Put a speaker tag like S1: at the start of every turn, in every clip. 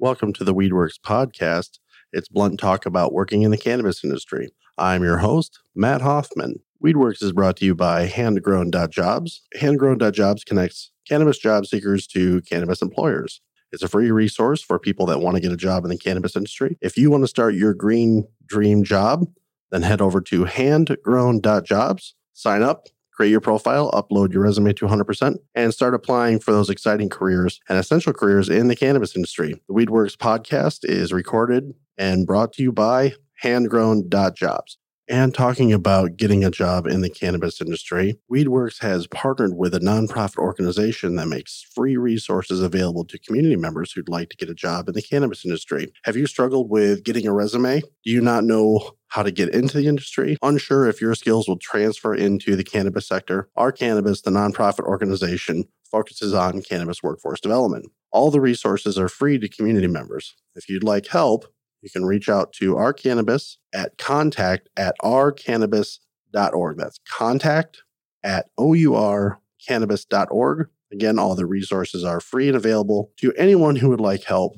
S1: Welcome to the Weedworks podcast. It's blunt talk about working in the cannabis industry. I'm your host, Matt Hoffman. Weedworks is brought to you by handgrown.jobs. Handgrown.jobs connects cannabis job seekers to cannabis employers. It's a free resource for people that want to get a job in the cannabis industry. If you want to start your green dream job, then head over to handgrown.jobs, sign up, create your profile, upload your resume to 100%, and start applying for those exciting careers and essential careers in the cannabis industry. The Weedworks podcast is recorded and brought to you by handgrown.jobs. And talking about getting a job in the cannabis industry, Weedworks has partnered with a nonprofit organization that makes free resources available to community members who'd like to get a job in the cannabis industry. Have you struggled with getting a resume? Do you not know how to get into the industry? Unsure if your skills will transfer into the cannabis sector? Our Cannabis, the nonprofit organization, focuses on cannabis workforce development. All the resources are free to community members. If you'd like help, you can reach out to our cannabis at contact at ourcannabis.org. That's contact at ourcannabis.org. Again, all the resources are free and available to anyone who would like help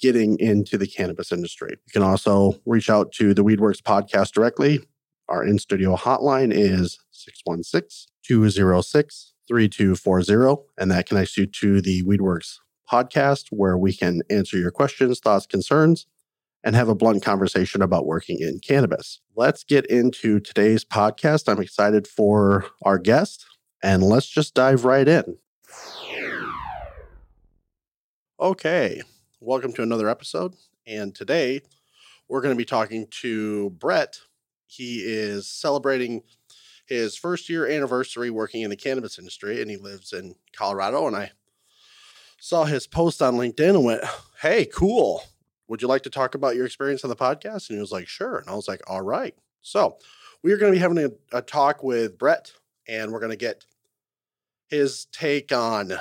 S1: getting into the cannabis industry. You can also reach out to the Weedworks podcast directly. Our in studio hotline is 616 206 3240, and that connects you to the Weedworks podcast where we can answer your questions, thoughts, concerns, and have a blunt conversation about working in cannabis. Let's get into today's podcast. I'm excited for our guest, and let's just dive right in. Okay, welcome to another episode. And today we're going to be talking to Bret. He is celebrating his first year anniversary working in the cannabis industry, and he lives in Colorado. And I saw his post on LinkedIn and went, Hey, cool would you like to talk about your experience on the podcast? And he was like, sure. And I was like, all right. So we are going to be having a, a talk with Bret, and we're going to get his take on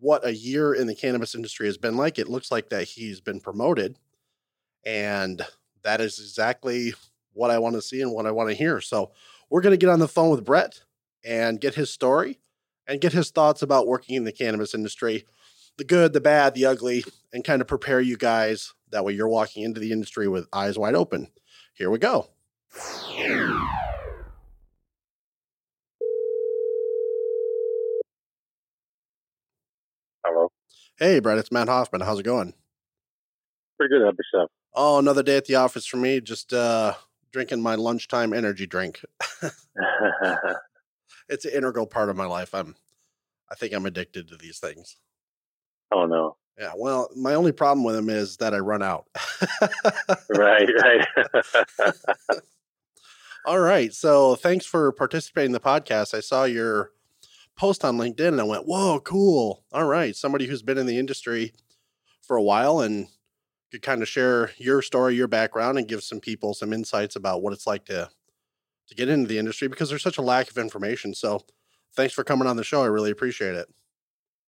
S1: what a year in the cannabis industry has been like. It looks like that he's been promoted, and that is exactly what I want to see and what I want to hear. So we're going to get on the phone with Bret and get his story and get his thoughts about working in the cannabis industry the good, the bad, the ugly, and kind of prepare you guys. That way you're walking into the industry with eyes wide open. Here we go.
S2: Hello.
S1: Hey, Bret, it's Matt Hoffman. How's it going?
S2: Pretty good. How yourself?
S1: Oh, another day at the office for me. Just uh, drinking my lunchtime energy drink. it's an integral part of my life. I'm, I think I'm addicted to these things.
S2: Oh no.
S1: Yeah, well, my only problem with them is that I run out.
S2: right, right.
S1: All right. So thanks for participating in the podcast. I saw your post on LinkedIn and I went, whoa, cool. All right. Somebody who's been in the industry for a while and could kind of share your story, your background, and give some people some insights about what it's like to to get into the industry because there's such a lack of information. So thanks for coming on the show. I really appreciate it.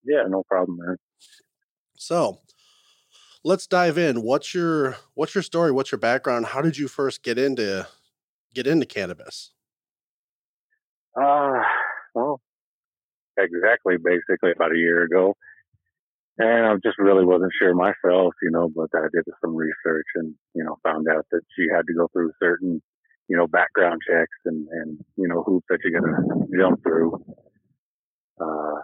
S2: Yeah, no problem, man.
S1: So let's dive in. What's your what's your story? What's your background? How did you first get into get into cannabis?
S2: Uh well, exactly basically about a year ago. And I just really wasn't sure myself, you know, but I did some research and, you know, found out that you had to go through certain, you know, background checks and, and you know, hoops that you're going to jump through. Uh,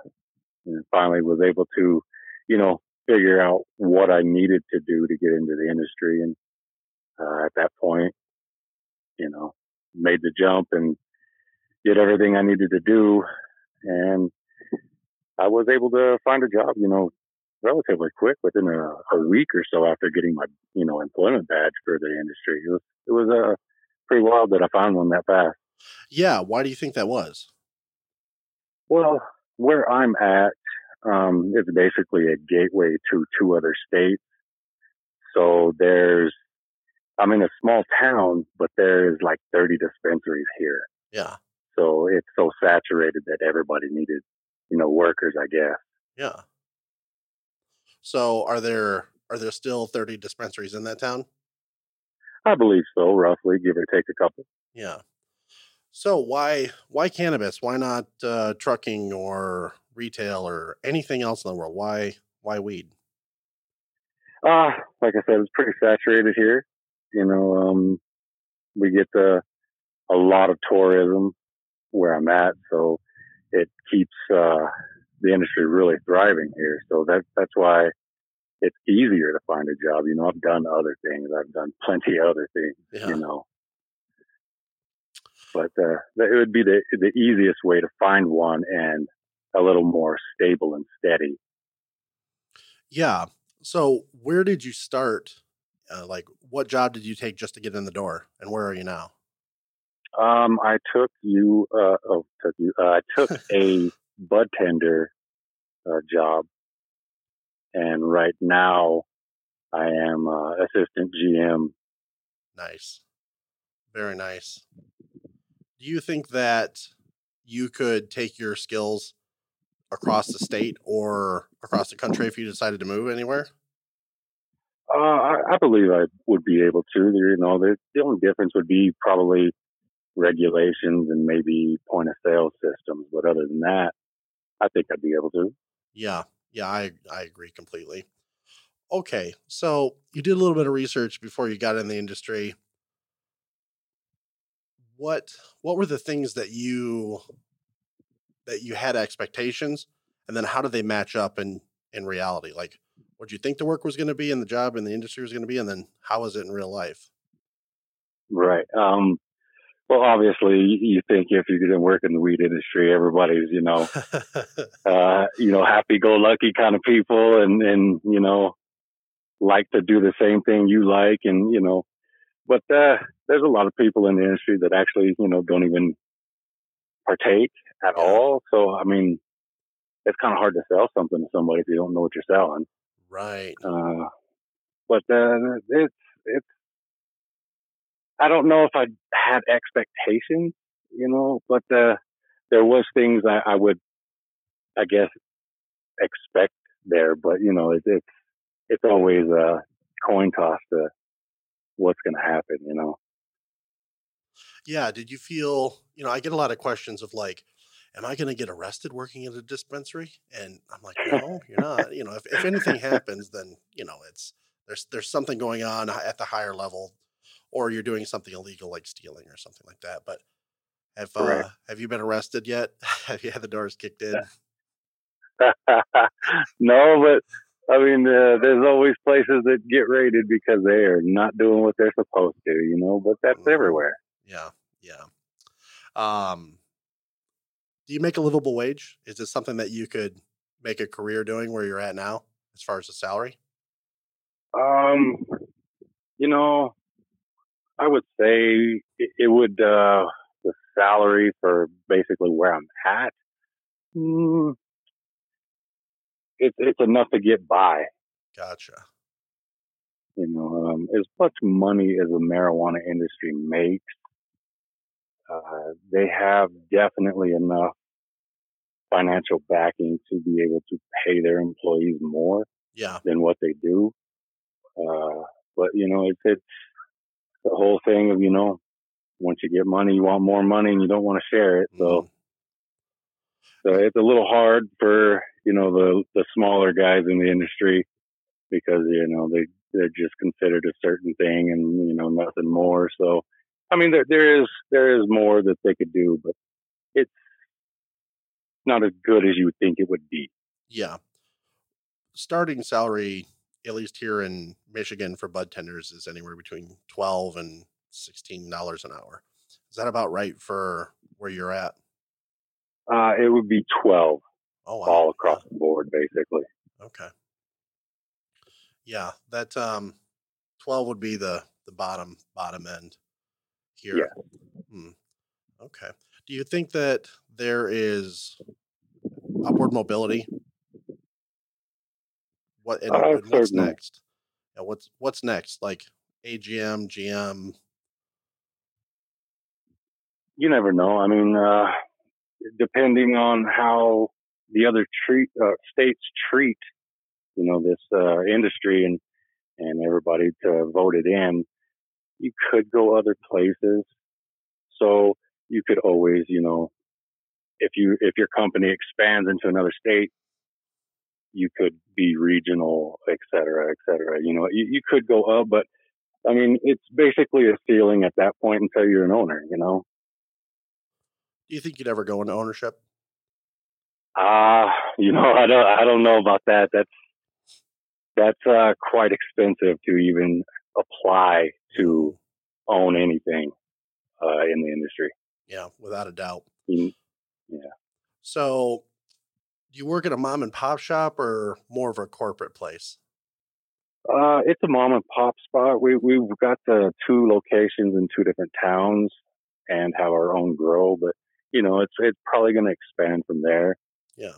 S2: and finally was able to, you know, figure out what I needed to do to get into the industry. And uh, at that point, you know, made the jump and did everything I needed to do. And I was able to find a job, you know, relatively quick within a, a week or so after getting my, you know, employment badge for the industry. It was, it was uh, pretty wild that I found one that fast.
S1: Yeah. Why do you think that was?
S2: Well, where I'm at, um, it's basically a gateway to two other states. So there's, I'm in a small town, but there's like 30 dispensaries here.
S1: Yeah.
S2: So it's so saturated that everybody needed, you know, workers, I guess.
S1: Yeah. So are there are there still 30 dispensaries in that town?
S2: I believe so, roughly, give or take a couple.
S1: Yeah. So why why cannabis? Why not uh, trucking or retail or anything else in the world? Why why weed?
S2: Uh, like I said, it's pretty saturated here. You know, um, we get the, a lot of tourism where I'm at, so it keeps uh, the industry really thriving here. So that that's why it's easier to find a job. You know, I've done other things. I've done plenty of other things. Yeah. You know, but uh, it would be the the easiest way to find one and a little more stable and steady.
S1: Yeah. So where did you start? Uh, like, what job did you take just to get in the door, and where are you now?
S2: Um, I took you. Uh, oh, took you. Uh, I took a bud tender uh, job, and right now I am uh, assistant GM.
S1: Nice, very nice. Do you think that you could take your skills across the state or across the country if you decided to move anywhere?
S2: Uh, I, I, believe I would be able to. You know, the, the only difference would be probably regulations and maybe point of sale systems. But other than that, I think I'd be able to.
S1: Yeah, yeah, I I agree completely. Okay, so you did a little bit of research before you got in the industry. What what were the things that you that you had expectations, and then how did they match up in in reality? Like, what do you think the work was going to be, and the job and the industry was going to be, and then how was it in real life?
S2: Right. Um, well, obviously, you think if you're going to work in the weed industry, everybody's you know, uh, you know, happy-go-lucky kind of people, and and you know, like to do the same thing you like, and you know, but uh, there's a lot of people in the industry that actually you know don't even partake at all. So I mean, it's kind of hard to sell something to somebody if you don't know what you're selling.
S1: Right.
S2: Uh, but uh, it's it's I don't know if I had expectations, you know, but uh, there was things I, I, would, I guess, expect there. But you know, it, it's it's always a coin toss to what's going to happen, you know.
S1: Yeah. Did you feel? You know, I get a lot of questions of like, "Am I going to get arrested working at a dispensary?" And I'm like, "No, you're not." You know, if if anything happens, then you know it's there's there's something going on at the higher level or you're doing something illegal like stealing or something like that. But have uh, have you been arrested yet? have you had the doors kicked in?
S2: no, but I mean, uh, there's always places that get raided because they are not doing what they're supposed to, you know. But that's mm-hmm. everywhere.
S1: Yeah, yeah. Um, do you make a livable wage? Is this something that you could make a career doing where you're at now, as far as the salary?
S2: Um, you know, I would say it, it would uh, the salary for basically where I'm at. Mm, it's it's enough to get by.
S1: Gotcha.
S2: You know, um, as much money as the marijuana industry makes, uh, they have definitely enough financial backing to be able to pay their employees more
S1: yeah.
S2: than what they do. Uh, but you know, it's it's the whole thing of you know once you get money you want more money and you don't want to share it so mm-hmm. so it's a little hard for you know the the smaller guys in the industry because you know they they're just considered a certain thing and you know nothing more so i mean there there is there is more that they could do but it's not as good as you would think it would be
S1: yeah starting salary at least here in Michigan for bud tenders is anywhere between 12 and $16 an hour. Is that about right for where you're at?
S2: Uh, it would be 12 oh, wow. all across the board, basically.
S1: Okay. Yeah, that um, 12 would be the, the bottom, bottom end here.
S2: Yeah.
S1: Hmm. Okay. Do you think that there is upward mobility what and, uh, and what's next? Yeah, what's what's next? Like AGM, GM.
S2: You never know. I mean, uh, depending on how the other treat uh, states treat, you know, this uh, industry and and everybody to vote it in, you could go other places. So you could always, you know, if you if your company expands into another state, you could be regional, et cetera, et cetera. You know, you, you could go up, but I mean, it's basically a ceiling at that point until you're an owner, you know?
S1: Do you think you'd ever go into ownership?
S2: Ah, uh, you know, I don't, I don't know about that. That's, that's uh, quite expensive to even apply to own anything uh, in the industry.
S1: Yeah, without a doubt.
S2: Mm, yeah.
S1: So, do you work at a mom and pop shop or more of a corporate place?
S2: Uh, it's a mom and pop spot. We we've got the two locations in two different towns and have our own grow, but you know, it's it's probably going to expand from there.
S1: Yeah.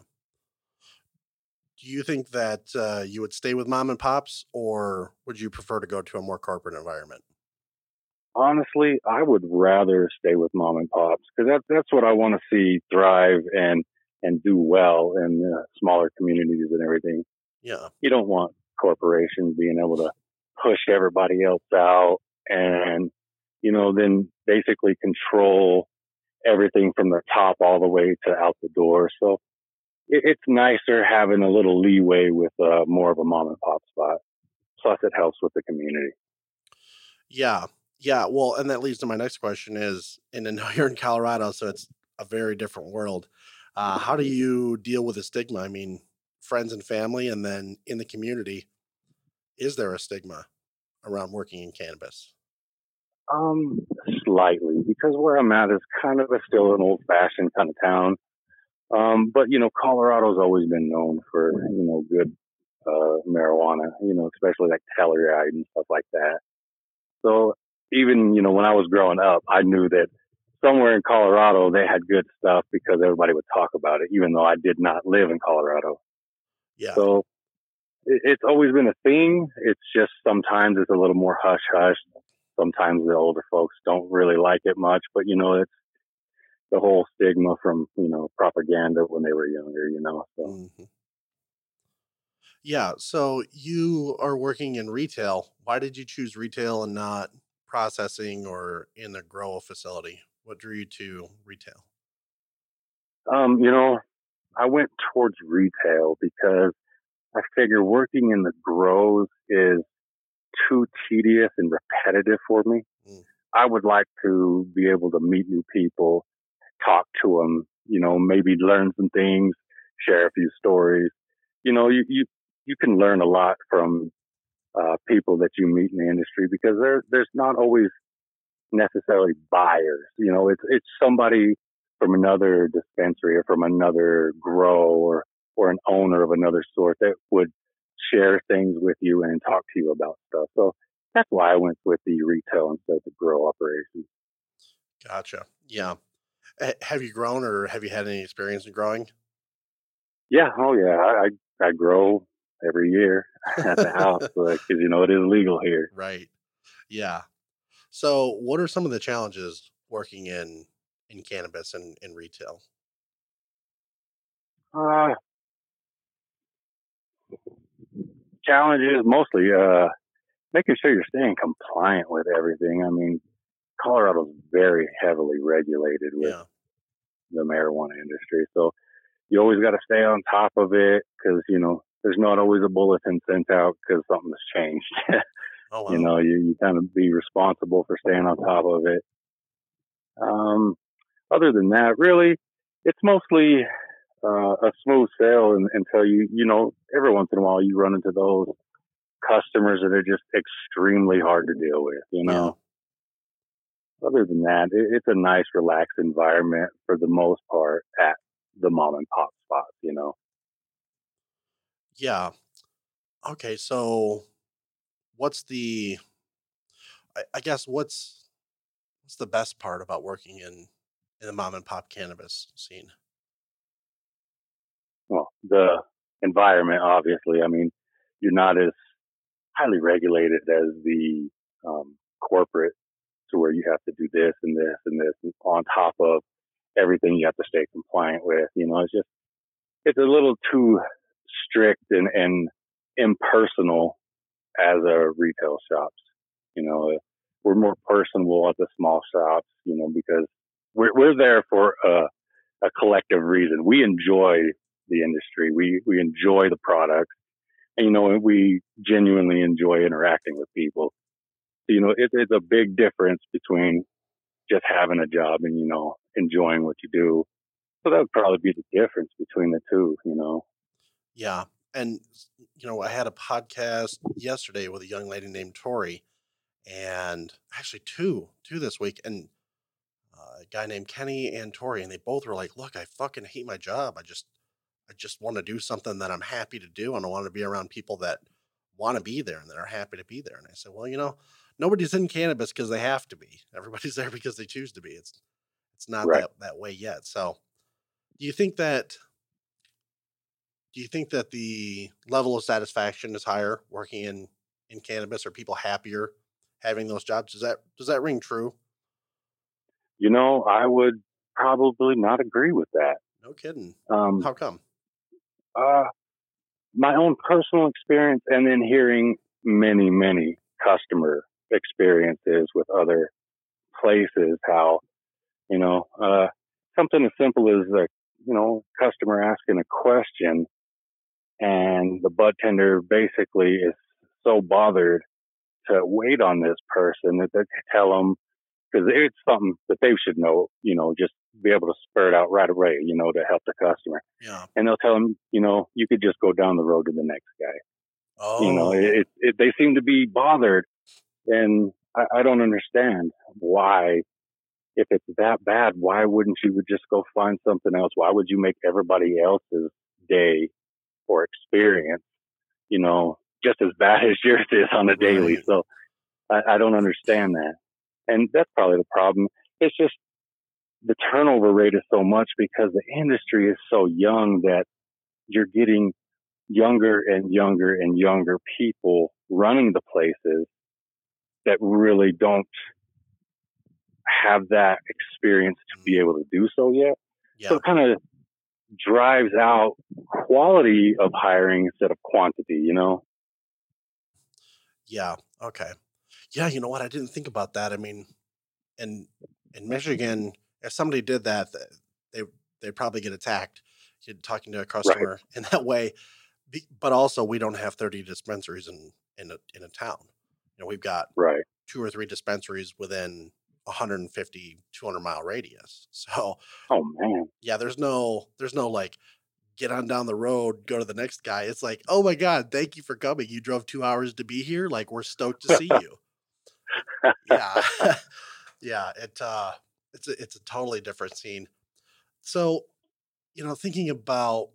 S1: Do you think that uh, you would stay with mom and pops, or would you prefer to go to a more corporate environment?
S2: Honestly, I would rather stay with mom and pops because that's that's what I want to see thrive and and do well in uh, smaller communities and everything.
S1: Yeah,
S2: you don't want corporations being able to push everybody else out and you know then basically control everything from the top all the way to out the door. So it, it's nicer having a little leeway with uh, more of a mom and pop spot. Plus, it helps with the community.
S1: Yeah, yeah. Well, and that leads to my next question: is, and I know you're in Colorado, so it's a very different world. Uh, how do you deal with the stigma? I mean, friends and family, and then in the community, is there a stigma around working in cannabis?
S2: Um, slightly, because where I'm at is kind of a, still an old fashioned kind of town. Um, but you know, Colorado's always been known for you know good uh, marijuana, you know, especially like Telluride and stuff like that. So even you know when I was growing up, I knew that somewhere in Colorado they had good stuff because everybody would talk about it, even though I did not live in Colorado.
S1: Yeah.
S2: So it, it's always been a thing. It's just sometimes it's a little more hush hush. Sometimes the older folks don't really like it much, but you know, it's the whole stigma from, you know, propaganda when they were younger, you know, so. Mm-hmm.
S1: Yeah. So you are working in retail. Why did you choose retail and not processing or in the grow facility? What drew you to retail?
S2: Um, you know, I went towards retail because I figure working in the grows is too tedious and repetitive for me. Mm. I would like to be able to meet new people, talk to them, you know, maybe learn some things, share a few stories. You know, you, you, you can learn a lot from uh, people that you meet in the industry because there, there's not always necessarily buyers. You know, it's, it's somebody from another dispensary or from another grow or, or an owner of another sort that would share things with you and talk to you about stuff. So that's why I went with the retail instead of the grow operation.
S1: Gotcha. Yeah. Have you grown or have you had any experience in growing?
S2: Yeah. Oh, yeah. I, I grow every year at the house because, you know, it is legal here.
S1: Right. Yeah. So, what are some of the challenges working in in cannabis and in retail?
S2: Uh, challenges mostly uh, making sure you're staying compliant with everything. I mean, Colorado's very heavily regulated with yeah. the marijuana industry, so you always got to stay on top of it because you know there's not always a bulletin sent out because something has changed. oh, wow. You know, you, you kind of be responsible for staying on top of it. Um, other than that, really, it's mostly uh, a smooth sail until you, you know, every once in a while you run into those customers that are just extremely hard to deal with, you know. Yeah. Other than that, it, it's a nice, relaxed environment for the most part at the mom and pop spots, you know.
S1: Yeah. Okay, so what's the I, I guess what's what's the best part about working in in the mom and pop cannabis scene?
S2: well, the environment, obviously. I mean, you're not as highly regulated as the um, corporate to where you have to do this and this and this and on top of everything you have to stay compliant with. You know, it's just, it's a little too strict and, and impersonal as a retail shops. You know, uh, we're more personable at the small shops, you know, because we're, we're there for a, a collective reason. We enjoy the industry. We we enjoy the product, and you know we genuinely enjoy interacting with people. You know, it, it's a big difference between just having a job and you know enjoying what you do. So that would probably be the difference between the two. You know.
S1: Yeah, and you know, I had a podcast yesterday with a young lady named Tori, and actually two, two this week, and uh, a guy named Kenny and Tori, and they both were like, "Look, I fucking hate my job. I just, I just want to do something that I'm happy to do, and I want to be around people that want to be there and that are happy to be there." And I said, "Well, you know, nobody's in cannabis because they have to be. Everybody's there because they choose to be. It's, it's not right. that that way yet. So, do you think that?" Do you think that the level of satisfaction is higher working in in cannabis? Are people happier having those jobs? Does that does that ring true?
S2: You know, I would probably not agree with that.
S1: No kidding. Um, How come?
S2: Uh, my own personal experience, and then hearing many, many customer experiences with other places. How, you know, uh, something as simple as a you know customer asking a question, and the bud tender basically is so bothered to wait on this person that they tell them because it's something that they should know, you know, just be able to spur it out right away, you know, to help the customer.
S1: Yeah.
S2: And they'll tell them, you know, you could just go down the road to the next guy.
S1: Oh.
S2: You know, oh. it, it, they seem to be bothered. And I, I don't understand why, if it's that bad, why wouldn't you just go find something else? Why would you make everybody else's day or experience, you know, just as bad as yours is on a daily? Right. So I, I don't understand that. And that's probably the problem. It's just the turnover rate is so much because the industry is so young that you're getting younger and younger and younger people running the places that really don't have that experience to be mm-hmm. able to do so yet. Yeah. So it kind of drives out quality of hiring instead of quantity, you know?
S1: Yeah. Okay. Yeah, you know what? I didn't think about that. I mean, in in Michigan, if somebody did that, they they probably get attacked. You're talking to a customer right. in that way, but also we don't have 30 dispensaries in in a in a town. You know, we've got
S2: right
S1: two or three dispensaries within 150 200 mile radius. So,
S2: oh man,
S1: yeah, there's no there's no like get on down the road, go to the next guy. It's like, oh my god, thank you for coming. You drove two hours to be here. Like we're stoked to see you yeah, yeah. It uh, it's a, it's a totally different scene. So, you know, thinking about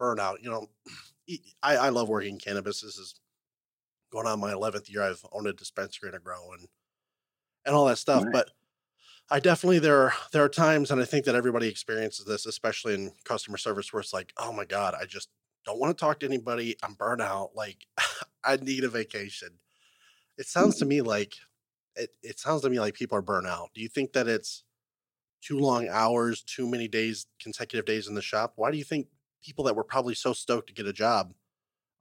S1: burnout, you know, I, I love working cannabis. This is going on my 11th year. I've owned a dispensary and a grow and, and all that stuff. But I definitely, there are, there are times, and I think that everybody experiences this, especially in customer service where it's like, oh my God, I just don't want to talk to anybody. I'm burnt out. Like I need a vacation. It sounds to mm. me like it, it sounds to me like people are burnt out. Do you think that it's too long hours, too many days, consecutive days in the shop? Why do you think people that were probably so stoked to get a job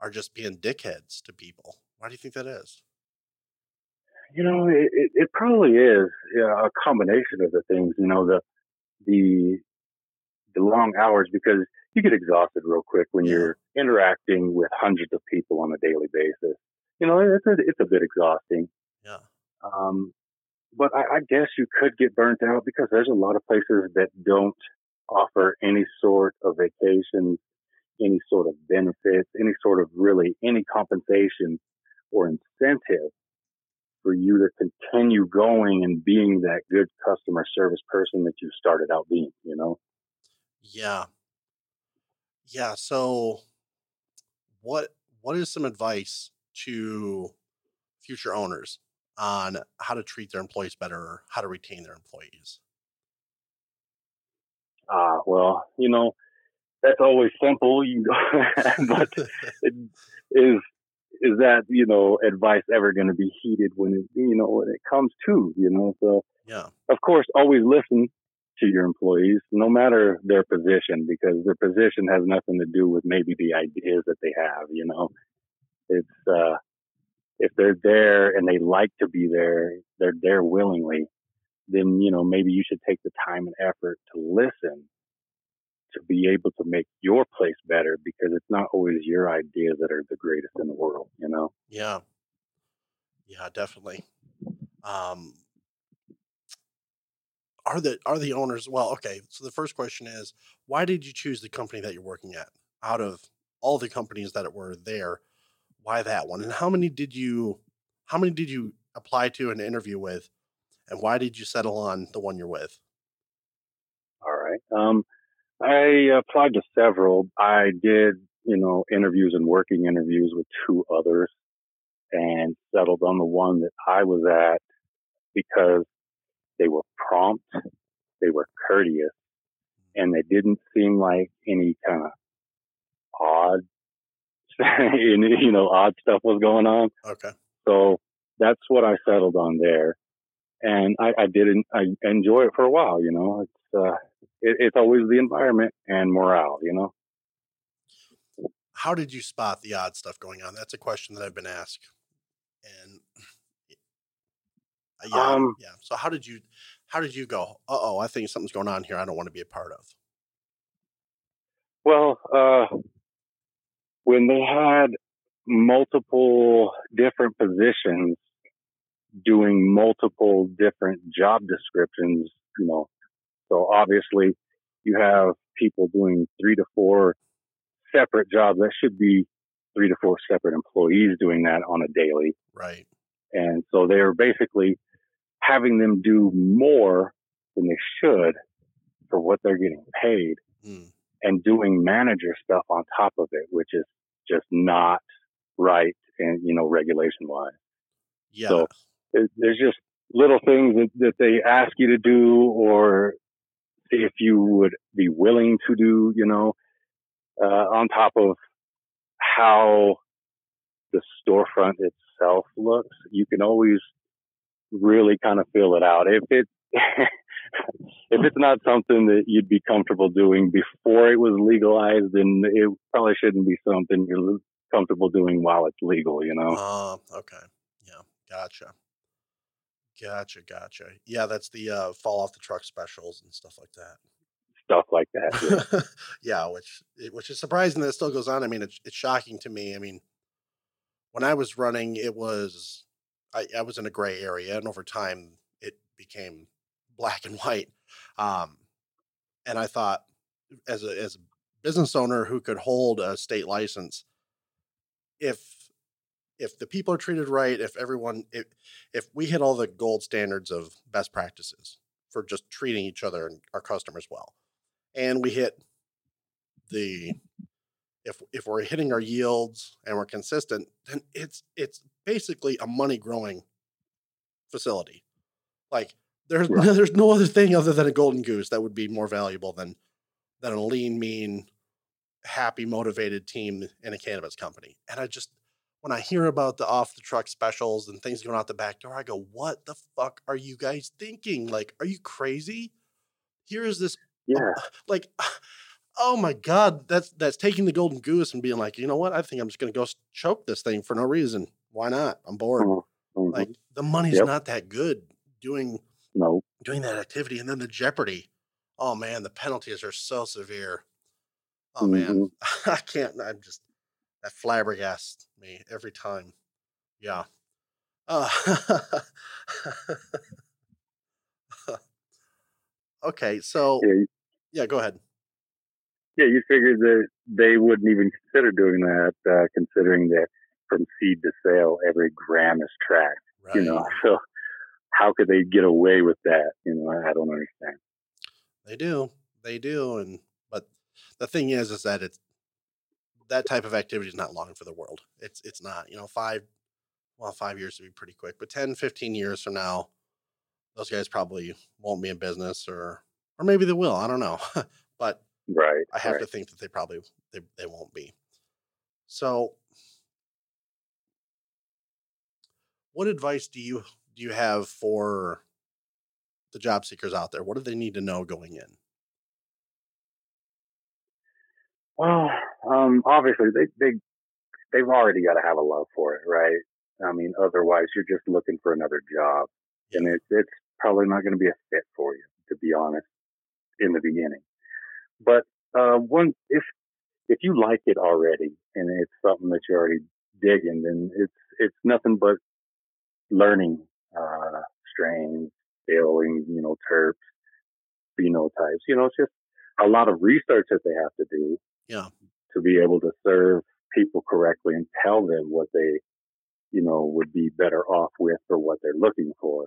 S1: are just being dickheads to people? Why do you think that is?
S2: You know, it, it, probably is a combination of the things. You know, the the the long hours because you get exhausted real quick when you're interacting with hundreds of people on a daily basis you know, it's a, it's a bit exhausting.
S1: Yeah.
S2: Um, but I, I guess you could get burnt out because there's a lot of places that don't offer any sort of vacation, any sort of benefits, any sort of really any compensation or incentive for you to continue going and being that good customer service person that you started out being, you know?
S1: Yeah. Yeah. So what, what is some advice to future owners on how to treat their employees better or how to retain their employees?
S2: Ah, uh, well, you know, that's always simple, you know, but it, is is that you know advice ever going to be heeded when it you know when it comes to you know? So
S1: yeah.
S2: of course always listen to your employees no matter their position because their position has nothing to do with maybe the ideas that they have you know? It's uh, if they're there and they like to be there, they're there willingly. Then you know maybe you should take the time and effort to listen to be able to make your place better because it's not always your ideas that are the greatest in the world, you know?
S1: Yeah. Yeah, definitely. Um, are the are the owners well okay so the first question is why did you choose the company that you're working at out of all the companies that were there why that one and how many did you how many did you apply to and interview with and why did you settle on the one you're with
S2: all right um i applied to several i did you know interviews and working interviews with two others and settled on the one that i was at because they were prompt, they were courteous, and they didn't seem like any kind of odd, you know, odd stuff was going on.
S1: Okay.
S2: So that's what I settled on there, and I, I didn't. I enjoy it for a while. You know, it's uh, it, it's always the environment and morale. You know.
S1: How did you spot the odd stuff going on? That's a question that I've been asked, and uh, yeah, um, yeah. So how did you how did you go? Uh oh, I think something's going on here. I don't want to be a part of.
S2: Well, uh, when they had multiple different positions doing multiple different job descriptions, you know, so obviously you have people doing three to four separate jobs. That should be three to four separate employees doing that on a daily.
S1: Right.
S2: And so they are basically having them do more than they should for what they're getting paid mm. and doing manager stuff on top of it, which is just not right and, you know, regulation wise.
S1: Yeah.
S2: So there's just little things that, that they ask you to do or if you would be willing to do, you know, uh, on top of how the storefront itself looks, you can always really kind of feel it out. If it if it's not something that you'd be comfortable doing before it was legalized, then it probably shouldn't be something you're comfortable doing while it's legal. You know.
S1: Uh, okay. Yeah. Gotcha. Gotcha. Gotcha. Yeah, that's the uh, fall off the truck specials and stuff like that.
S2: Stuff like that.
S1: Yeah, yeah which which is surprising that it still goes on. I mean, it's it's shocking to me. I mean, when I was running, it was I, I was in a gray area, and over time it became black and white. Um, and I thought, as a as a business owner who could hold a state license, if if the people are treated right, if everyone if if we hit all the gold standards of best practices for just treating each other and our customers well, and we hit the if if we're hitting our yields and we're consistent, then it's it's basically a money growing facility. Like there's right. there's no other thing other than a golden goose that would be more valuable than than a lean, mean, happy, motivated team in a cannabis company. And I just when I hear about the off the truck specials and things going out the back door, I go, "What the fuck are you guys thinking? Like, are you crazy? Here is this,
S2: yeah,
S1: like." oh my god, that's that's taking the golden goose and being like, you know what? I think I'm just going to go choke this thing for no reason. Why not? I'm bored. Mm-hmm. mm-hmm. Like the money's yep. not that good doing
S2: no
S1: doing that activity, and then the jeopardy. Oh man, the penalties are so severe. Oh mm-hmm. man, I can't. I'm just that flabbergasts me every time. Yeah. Uh, okay, so yeah. yeah, go ahead
S2: yeah, you figured that they wouldn't even consider doing that, uh, considering that from seed to sale, every gram is tracked. Right. You know, so how could they get away with that? You know, I, I don't understand.
S1: They do, they do, and but the thing is, is that it's that type of activity is not long for the world. It's it's not. You know, five, well, five years would be pretty quick, but 10, 15 years from now, those guys probably won't be in business, or or maybe they will. I don't know, but
S2: Right.
S1: I have
S2: right.
S1: to think that they probably they, they won't be. So what advice do you do you have for the job seekers out there? What do they need to know going in?
S2: Well, um, obviously they they they've already got to have a love for it, right? I mean, otherwise you're just looking for another job, and it's it's probably not going to be a fit for you, to be honest, in the beginning. But uh, one if if you like it already and it's something that you're already digging, then it's it's nothing but learning uh, strains, scaling, you know, terps, phenotypes. You know, it's just a lot of research that they have to do.
S1: Yeah.
S2: To be able to serve people correctly and tell them what they, you know, would be better off with for what they're looking for.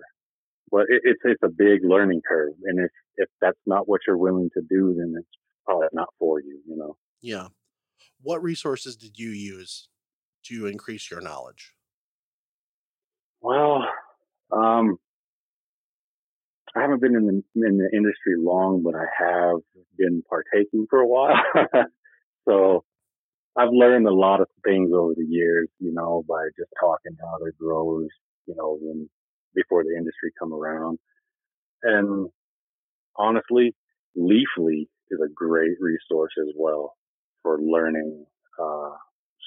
S2: But it, it's it's a big learning curve, and if if that's not what you're willing to do, then it's probably not for you. You know.
S1: Yeah. What resources did you use to increase your knowledge?
S2: Well, um, I haven't been in the in the industry long, but I have been partaking for a while. so I've learned a lot of things over the years, you know, by just talking to other growers, you know, when before the industry come around. And honestly, Leafly is a great resource as well for learning uh,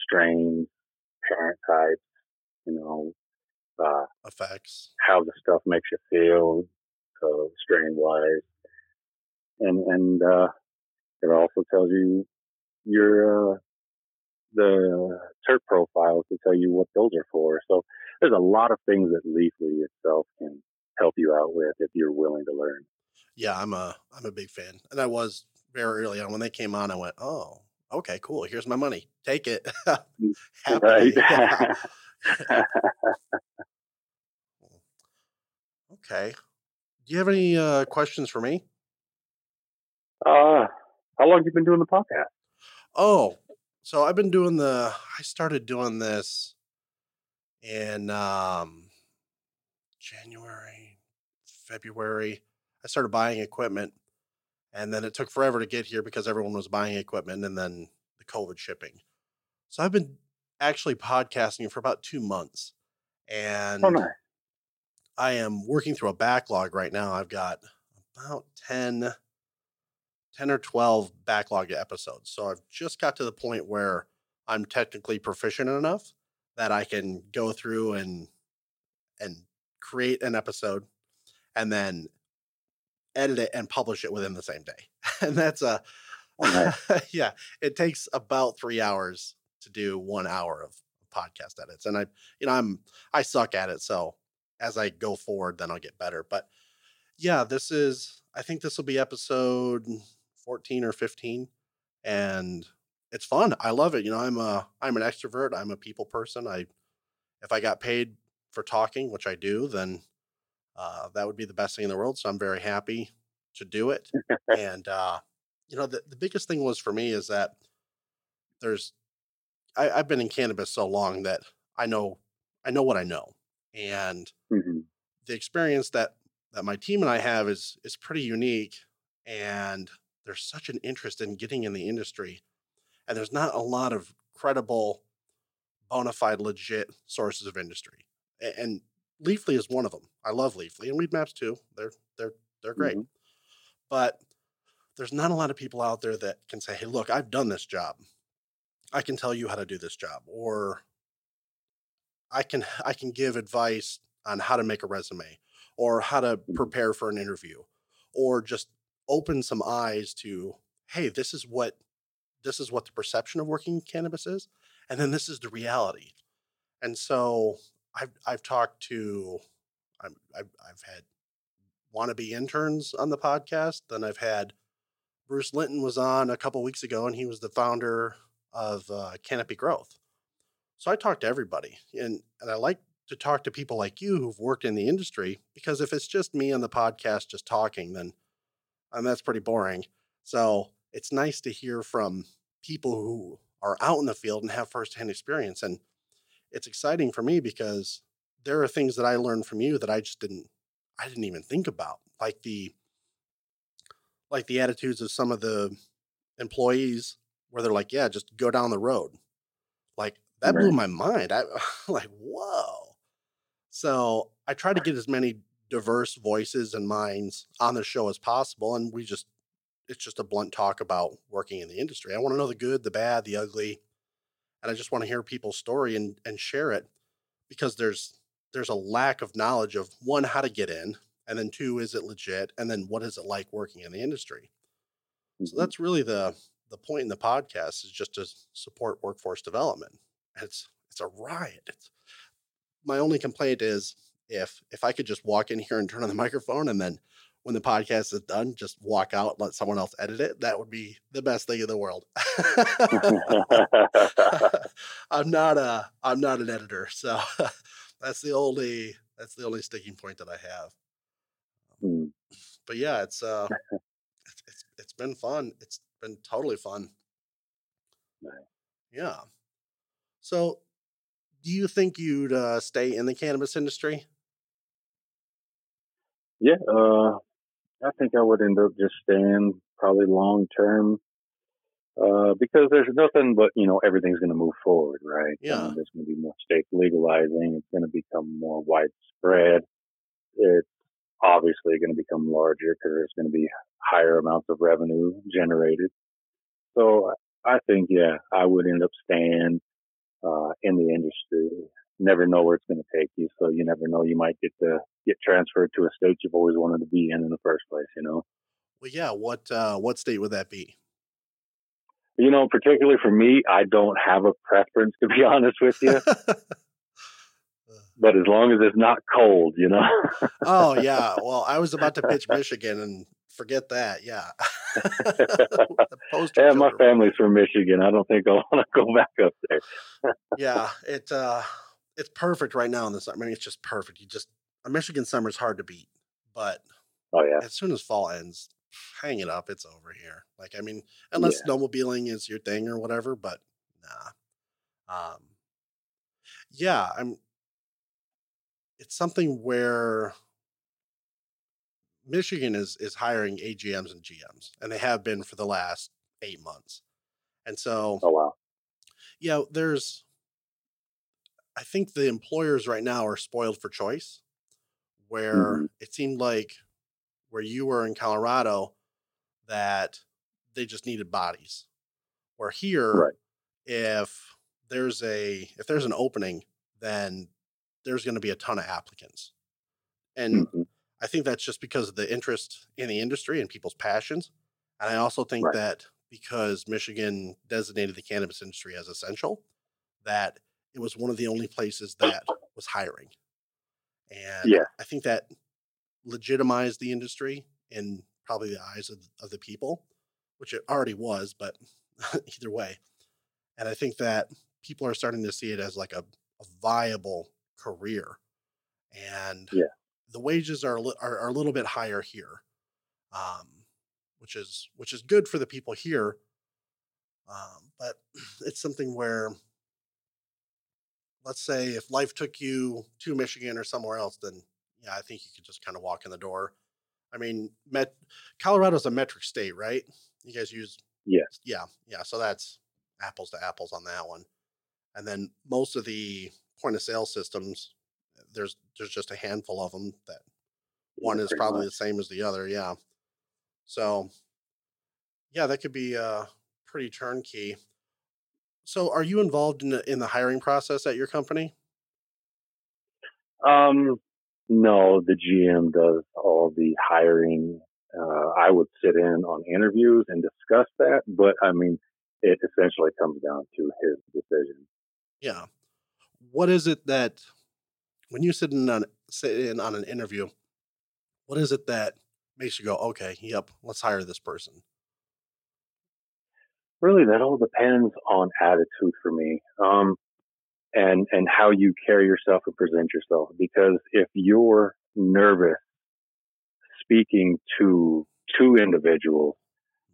S2: strains, parent types, you know, uh,
S1: effects,
S2: how the stuff makes you feel, uh, strain wise, and and uh, it also tells you your uh, the terp profiles to tell you what those are for. So there's a lot of things that Leafly itself can help you out with if you're willing to learn.
S1: Yeah, I'm a I'm a big fan, and I was very early on when they came on. I went, oh, okay, cool. Here's my money. Take it. right. okay. Do you have any uh, questions for me?
S2: Uh, how long have you been doing the podcast?
S1: Oh, so I've been doing the. I started doing this in um, January, February. I started buying equipment, and then it took forever to get here because everyone was buying equipment, and then the COVID shipping. So I've been actually podcasting for about two months, and
S2: oh, nice.
S1: I am working through a backlog right now. I've got about 10, 10 or 12 backlog episodes. So I've just got to the point where I'm technically proficient enough that I can go through and and create an episode and then edit it and publish it within the same day. and that's a oh, nice. yeah, it takes about 3 hours to do 1 hour of podcast edits. And I you know, I'm I suck at it, so as I go forward, then I'll get better. But yeah, this is, I think this will be episode 14 or 15. And it's fun. I love it. You know, I'm a, I'm an extrovert. I'm a people person. I, if I got paid for talking, which I do, then uh, that would be the best thing in the world. So I'm very happy to do it. and, uh, you know, the, the biggest thing was for me is that there's, I, I've been in cannabis so long that I know, I know what I know and
S2: mm-hmm.
S1: the experience that that my team and I have is is pretty unique and there's such an interest in getting in the industry and there's not a lot of credible bona fide legit sources of industry and Leafly is one of them. I love Leafly and Weedmaps too. They're they're they're great. Mm-hmm. But there's not a lot of people out there that can say, "Hey, look, I've done this job. I can tell you how to do this job," or I can I can give advice on how to make a resume or how to mm-hmm. prepare for an interview or just open some eyes to hey this is what this is what the perception of working cannabis is and then this is the reality. And so I've I've talked to I've I've, I've had wannabe interns on the podcast then I've had Bruce Linton was on a couple weeks ago and he was the founder of uh, Canopy Growth. So I talk to everybody, and and I like to talk to people like you who've worked in the industry because if it's just me on the podcast just talking, then and that's pretty boring. So it's nice to hear from people who are out in the field and have firsthand experience, and it's exciting for me because there are things that I learned from you that I just didn't I didn't even think about, like the like the attitudes of some of the employees where they're like, yeah, just go down the road. Like that right. blew my mind. I like, whoa. So I try to get as many diverse voices and minds on the show as possible. And we just, it's just a blunt talk about working in the industry. I want to know the good, the bad, the ugly. And I just want to hear people's story and, and share it because there's, there's a lack of knowledge of one, how to get in. And then two, is it legit? And then what is it like working in the industry? So mm-hmm. that's really the the point in the podcast is just to support workforce development. It's it's a riot. It's my only complaint is if if I could just walk in here and turn on the microphone and then when the podcast is done, just walk out, let someone else edit it. That would be the best thing in the world. I'm not a I'm not an editor, so that's the only that's the only sticking point that I have.
S2: Mm.
S1: But yeah, it's uh it's it's, it's been fun. It's been totally fun. Yeah. So, do you think you'd uh, stay in the cannabis industry?
S2: Yeah, uh, I think I would end up just staying probably long term uh, because there's nothing but you know everything's going to move forward, right?
S1: Yeah.
S2: Um, there's going to be more states legalizing. It's going to become more widespread. It's obviously going to become larger because there's going to be higher amounts of revenue generated. So I think yeah, I would end up staying uh, in the industry. Never know where it's going to take you, so you never know. You might get to get transferred to a state you've always wanted to be in in the first place. You know.
S1: Well, yeah. What uh, what state would that be?
S2: You know, particularly for me, I don't have a preference to be honest with you. but as long as it's not cold, you know.
S1: oh yeah. Well, I was about to pitch Michigan, and forget that. Yeah.
S2: yeah, my family's from Michigan. I don't think I'll want to go back up there.
S1: yeah, it uh, it's perfect right now in this. I mean, it's just perfect. You just a Michigan summer is hard to beat, but
S2: oh yeah,
S1: as soon as fall ends, hang it up. It's over here. Like I mean, unless yeah. snowmobiling is your thing or whatever, but nah. Um, yeah, I'm. It's something where Michigan is is hiring AGMs and GMs, and they have been for the last eight months. And so,
S2: oh wow,
S1: yeah, there's. I think the employers right now are spoiled for choice, where mm-hmm. it seemed like where you were in Colorado that they just needed bodies. Where here,
S2: right.
S1: if there's a if there's an opening, then there's going to be a ton of applicants, and mm-hmm. I think that's just because of the interest in the industry and people's passions. And I also think right. that because Michigan designated the cannabis industry as essential, that it was one of the only places that was hiring. And
S2: yeah.
S1: I think that legitimized the industry in probably the eyes of, of the people, which it already was, but either way. And I think that people are starting to see it as like a, a viable career. And
S2: yeah
S1: the wages are, are, are a little bit higher here, um, which is which is good for the people here. Um, but it's something where, let's say, if life took you to Michigan or somewhere else, then yeah, I think you could just kind of walk in the door. I mean, Met Colorado's a metric state, right? You guys use
S2: yeah,
S1: yeah, yeah. So that's apples to apples on that one. And then most of the point of sale systems there's there's just a handful of them that one yeah, is probably much. the same as the other. Yeah. So, yeah, that could be uh, pretty turnkey. So, are you involved in the in the hiring process at your company?
S2: Um, no, the GM does all the hiring. Uh, I would sit in on interviews and discuss that, but I mean, it essentially comes down to his decision.
S1: Yeah. What is it that when you sit in on sit in on an interview, what is it that makes you go, okay, yep, let's hire this person?
S2: Really, that all depends on attitude for me, um, and and how you carry yourself and present yourself. Because if you're nervous speaking to two individuals,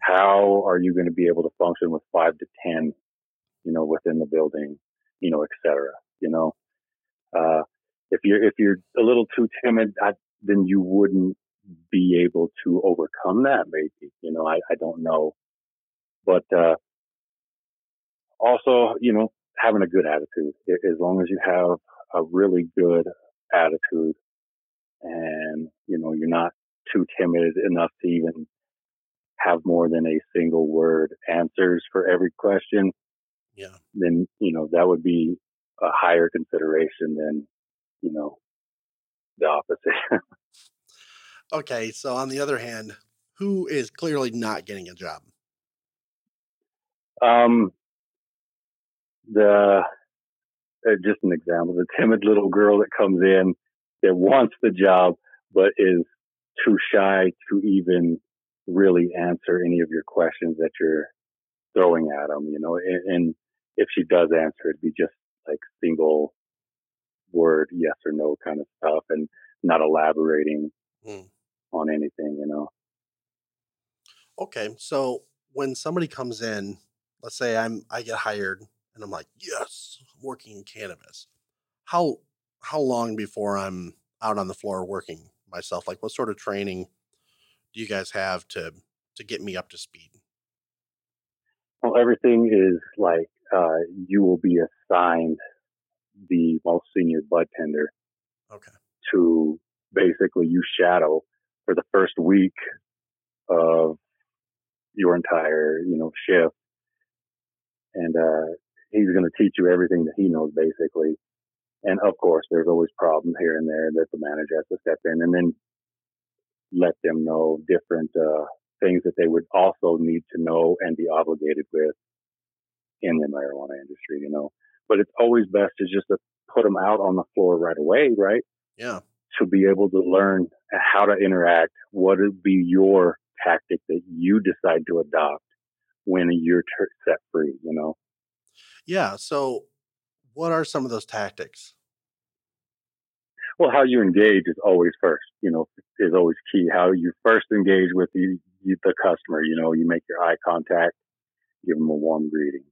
S2: how are you going to be able to function with five to ten, you know, within the building, you know, et cetera, you know? Uh, if you're if you're a little too timid, I, then you wouldn't be able to overcome that. Maybe you know, I, I don't know, but uh, also you know, having a good attitude. As long as you have a really good attitude, and you know, you're not too timid enough to even have more than a single word answers for every question.
S1: Yeah.
S2: Then you know that would be a higher consideration than you know, the opposite.
S1: okay, so on the other hand, who is clearly not getting a job?
S2: Um, the uh, just an example, the timid little girl that comes in that wants the job but is too shy to even really answer any of your questions that you're throwing at them, you know, and, and if she does answer, it'd be just like single word yes or no kind of stuff and not elaborating mm. on anything, you know.
S1: Okay, so when somebody comes in, let's say I'm I get hired and I'm like, yes, I'm working in cannabis. How how long before I'm out on the floor working myself? Like what sort of training do you guys have to to get me up to speed?
S2: Well, everything is like uh, you will be assigned the most senior bud tender.
S1: Okay.
S2: To basically you shadow for the first week of your entire, you know, shift. And uh, he's going to teach you everything that he knows basically. And of course, there's always problems here and there that the manager has to step in and then let them know different uh, things that they would also need to know and be obligated with in the marijuana industry, you know. But it's always best to just to put them out on the floor right away, right?
S1: Yeah.
S2: To be able to learn how to interact, what would be your tactic that you decide to adopt when you're ter- set free, you know?
S1: Yeah. So, what are some of those tactics?
S2: Well, how you engage is always first, you know, is always key. How you first engage with the, the customer, you know, you make your eye contact, give them a warm greeting,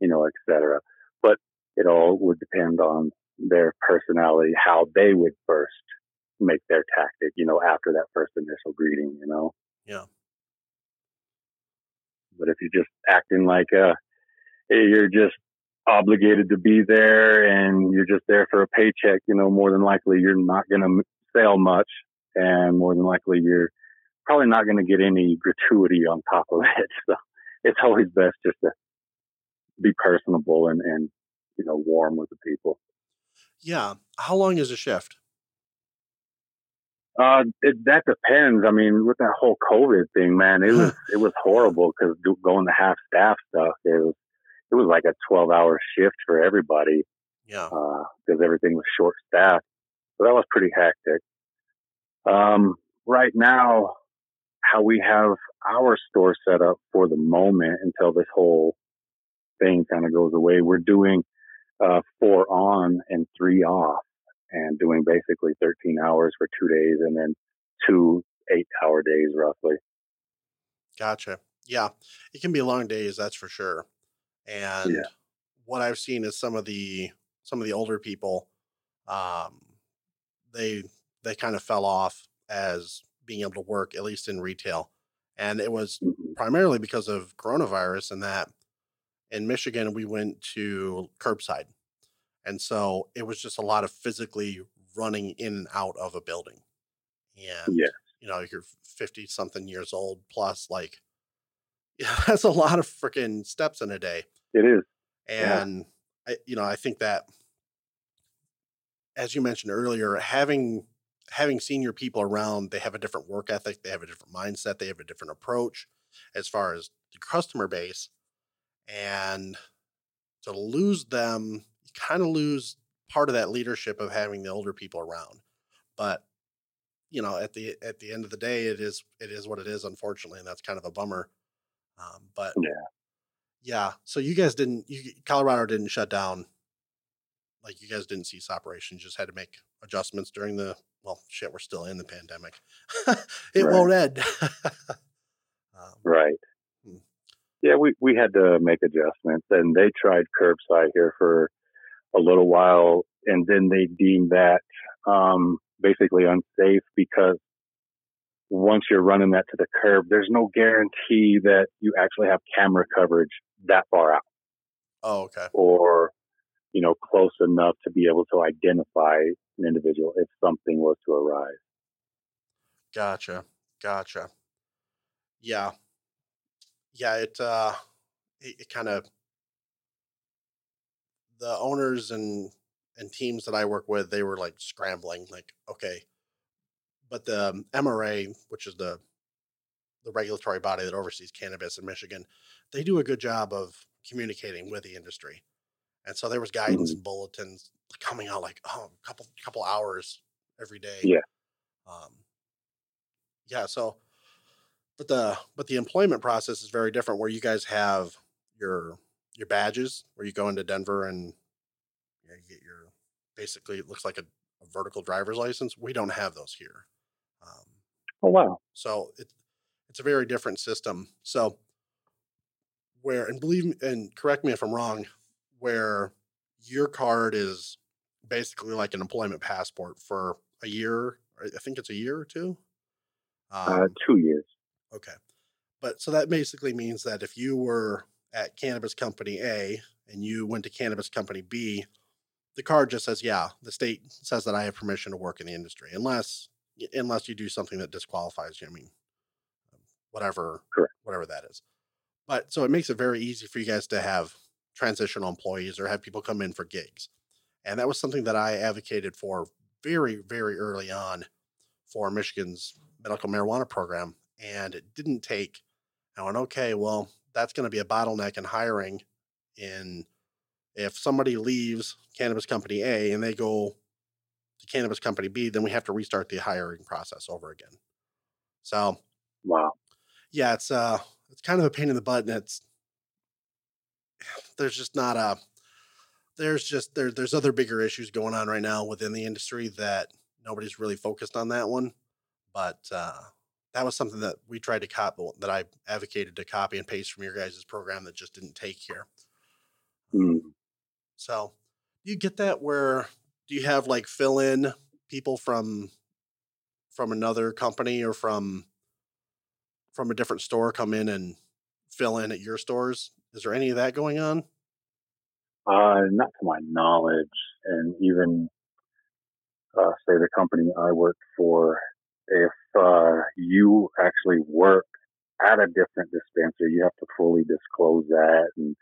S2: you know, etc. But it all would depend on their personality, how they would first make their tactic, you know, after that first initial greeting, you know?
S1: Yeah.
S2: But if you're just acting like uh, you're just obligated to be there and you're just there for a paycheck, you know, more than likely you're not going to sell much, and more than likely you're probably not going to get any gratuity on top of it. So it's always best just to be personable and, and you know warm with the people.
S1: Yeah. How long is a shift?
S2: Uh, it, that depends. I mean, with that whole COVID thing, man, it was it was horrible because going to half staff stuff, it was it was like a twelve hour shift for everybody.
S1: Yeah,
S2: because uh, everything was short staffed, so that was pretty hectic. Um, right now, how we have our store set up for the moment until this whole thing kind of goes away, we're doing uh, four on and three off and doing basically 13 hours for two days and then two eight hour days roughly.
S1: Gotcha. Yeah. It can be long days, that's for sure. And yeah. what I've seen is some of the some of the older people, um, they they kind of fell off as being able to work, at least in retail. And it was mm-hmm. primarily because of coronavirus and that in Michigan we went to curbside. And so it was just a lot of physically running in and out of a building. And, yeah. you know, you're 50 something years old plus, like, yeah, that's a lot of freaking steps in a day.
S2: It is.
S1: And, yeah. I, you know, I think that, as you mentioned earlier, having having senior people around, they have a different work ethic, they have a different mindset, they have a different approach as far as the customer base. And to lose them you kind of lose part of that leadership of having the older people around. But you know, at the at the end of the day, it is it is what it is, unfortunately, and that's kind of a bummer. Um, but
S2: yeah,
S1: yeah. So you guys didn't, you Colorado didn't shut down. Like you guys didn't cease operations, just had to make adjustments during the well, shit. We're still in the pandemic. it right. won't end.
S2: um, right. Hmm. Yeah, we we had to make adjustments, and they tried curbside here for a little while, and then they deemed that um, basically unsafe because once you're running that to the curb, there's no guarantee that you actually have camera coverage that far out.
S1: Oh, okay.
S2: Or, you know, close enough to be able to identify an individual if something was to arise.
S1: Gotcha. Gotcha. Yeah. Yeah, it uh it, it kind of the owners and and teams that I work with, they were like scrambling, like, okay. But the MRA, which is the the regulatory body that oversees cannabis in Michigan, they do a good job of communicating with the industry. And so there was guidance
S2: Mhm.
S1: and bulletins coming out like oh, a couple couple hours every day.
S2: Yeah.
S1: Um, yeah. So, but the but the employment process is very different. Where you guys have your your badges, where you go into Denver and you, know, you get your basically it looks like a, a vertical driver's license. We don't have those here. Um,
S2: Oh wow.
S1: so it's it's a very different system. So where and believe me and correct me if I'm wrong, where your card is basically like an employment passport for a year. I think it's a year or two.
S2: Uh,
S1: Um,
S2: two years.
S1: okay, but so that basically means that if you were at cannabis company A and you went to cannabis company B, the card just says, "Yeah, the state says that I have permission to work in the industry," unless unless you do something that disqualifies you. I mean, whatever,
S2: Correct.
S1: whatever that is. But so it makes it very easy for you guys to have transitional employees or have people come in for gigs. And that was something that I advocated for very, very early on for Michigan's medical marijuana program. And it didn't take, I went, okay, well, that's going to be a bottleneck in hiring. In if somebody leaves cannabis company A and they go to cannabis company B, then we have to restart the hiring process over again. So
S2: Wow.
S1: yeah, it's uh it's kind of a pain in the butt and it's there's just not a there's just there there's other bigger issues going on right now within the industry that nobody's really focused on that one. But uh that was something that we tried to copy that I advocated to copy and paste from your guys' program that just didn't take here.
S2: Mm.
S1: So do you get that where do you have like fill in people from from another company or from from a different store come in and fill in at your stores? Is there any of that going on?
S2: Uh, not to my knowledge, and even uh, say the company I work for, if uh, you actually work at a different dispenser, you have to fully disclose that and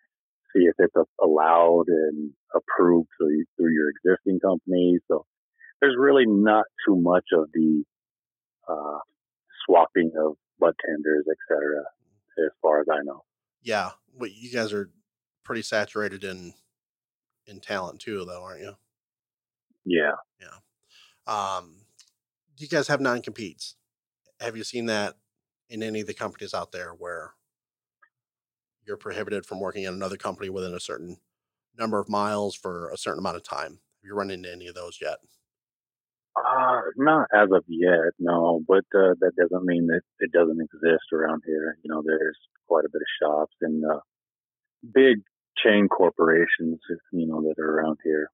S2: see if it's allowed and approved through, through your existing company. So there's really not too much of the uh, swapping of bud tenders, et cetera, as far as I know.
S1: Yeah, but you guys are pretty saturated in in talent too, though, aren't you?
S2: Yeah. Yeah.
S1: Um, do you guys have non competes? Have you seen that in any of the companies out there where you're prohibited from working at another company within a certain number of miles for a certain amount of time? Have you run into any of those yet?
S2: Uh, not as of yet, no. But uh, that doesn't mean that it doesn't exist around here. You know, there's quite a bit of shops and uh, big chain corporations, you know, that are around here.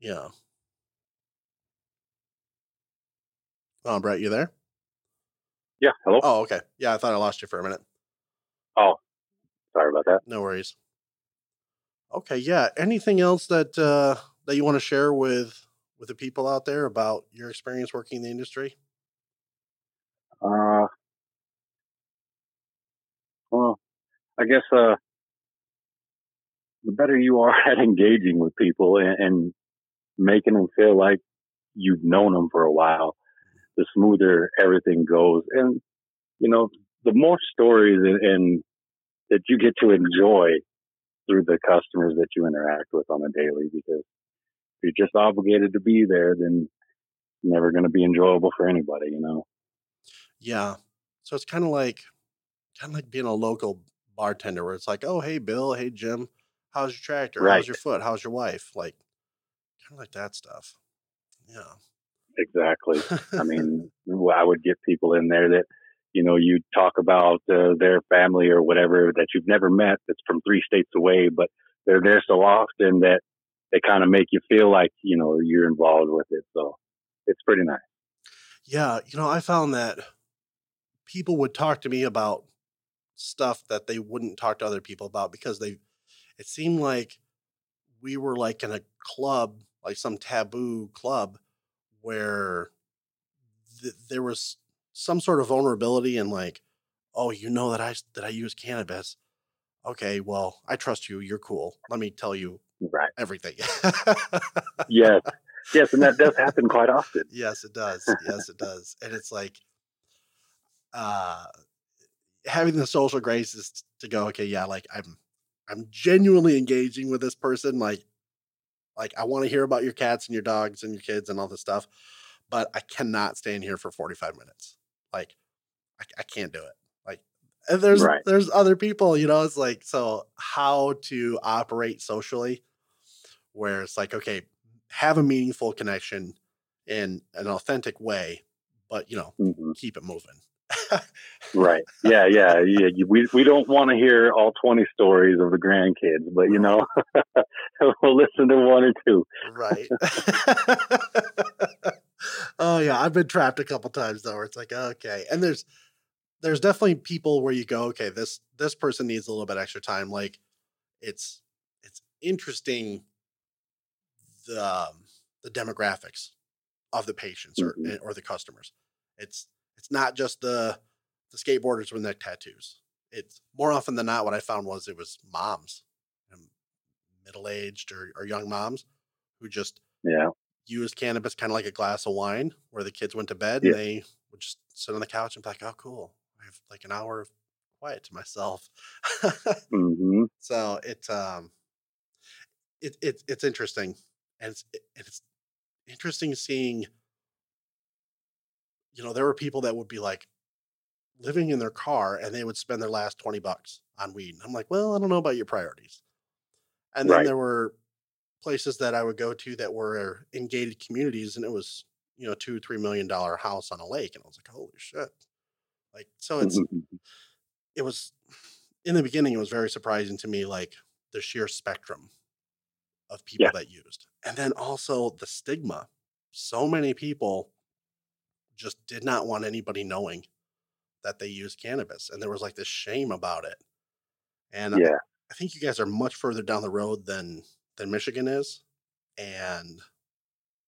S1: Yeah. Oh, Bret, you there?
S2: Yeah. Hello.
S1: Oh, okay. Yeah, I thought I lost you for a minute.
S2: Oh, sorry about that.
S1: No worries. Okay, yeah. Anything else that uh, that you want to share with with the people out there about your experience working in the industry?
S2: Uh, well, I guess uh, the better you are at engaging with people and, and making them feel like you've known them for a while, the smoother everything goes. And you know, the more stories and, and that you get to enjoy through the customers that you interact with on a daily, because if you're just obligated to be there, then it's never going to be enjoyable for anybody. You know.
S1: Yeah. So it's kind of like kind of like being a local bartender where it's like, "Oh, hey Bill, hey Jim, how's your tractor? How's your foot? How's your wife?" Like kind of like that stuff. Yeah.
S2: Exactly. I mean, I would get people in there that, you know, you talk about uh, their family or whatever that you've never met that's from three states away, but they're there so often that they kind of make you feel like, you know, you're involved with it. So it's pretty nice.
S1: Yeah, you know, I found that people would talk to me about stuff that they wouldn't talk to other people about because they it seemed like we were like in a club, like some taboo club where th- there was some sort of vulnerability and like, oh, you know that I that I use cannabis. Okay, well, I trust you. You're cool. Let me tell you
S2: Right.
S1: everything.
S2: Yes. yes, and that does happen quite often.
S1: yes, it does. Yes, it does. And it's like uh having the social graces to go, okay, yeah, like I'm I'm genuinely engaging with this person. Like, like I want to hear about your cats and your dogs and your kids and all this stuff, but I cannot stay in here for 45 minutes. Like, I, I can't do it. Like, and there's
S2: Right.
S1: there's other people, you know. It's like so how to operate socially, where it's like, okay, have a meaningful connection in an authentic way, but you know,
S2: hmm
S1: keep it moving.
S2: Right. Yeah, yeah, yeah. We we don't want to hear all twenty stories of the grandkids, but you know, we'll listen to one or two.
S1: Right. oh yeah, I've been trapped a couple times though, where it's like, okay. And there's there's definitely people where you go, okay, this this person needs a little bit extra time. Like it's it's interesting the um, the demographics of the patients or
S2: Mhm.
S1: or the customers. It's it's not just the the skateboarders with neck tattoos. It's more often than not what I found was it was moms, middle aged or, or young moms who just
S2: Yeah.
S1: Used cannabis kind of like a glass of wine where the kids went to bed
S2: Yeah.
S1: and they would just sit on the couch and be like, oh, cool. I have like an hour of quiet to myself.
S2: hmm
S1: so it, um, it, it, it's interesting. And it's, it, it's interesting seeing, you know, there were people that would be like living in their car and they would spend their last 20 bucks on weed. I'm like, well, I don't know about your priorities. And then
S2: Right.
S1: there were places that I would go to that were in gated communities, and it was you know two three million dollar house on a lake, and I was like, holy shit! Like so, it's
S2: Mhm.
S1: it was in the beginning, it was very surprising to me, like the sheer spectrum of people
S2: Yeah.
S1: that used, and then also the stigma. So many people just did not want anybody knowing that they used cannabis, and there was like this shame about it. And I-
S2: Yeah.
S1: I think you guys are much further down the road than than Michigan is, and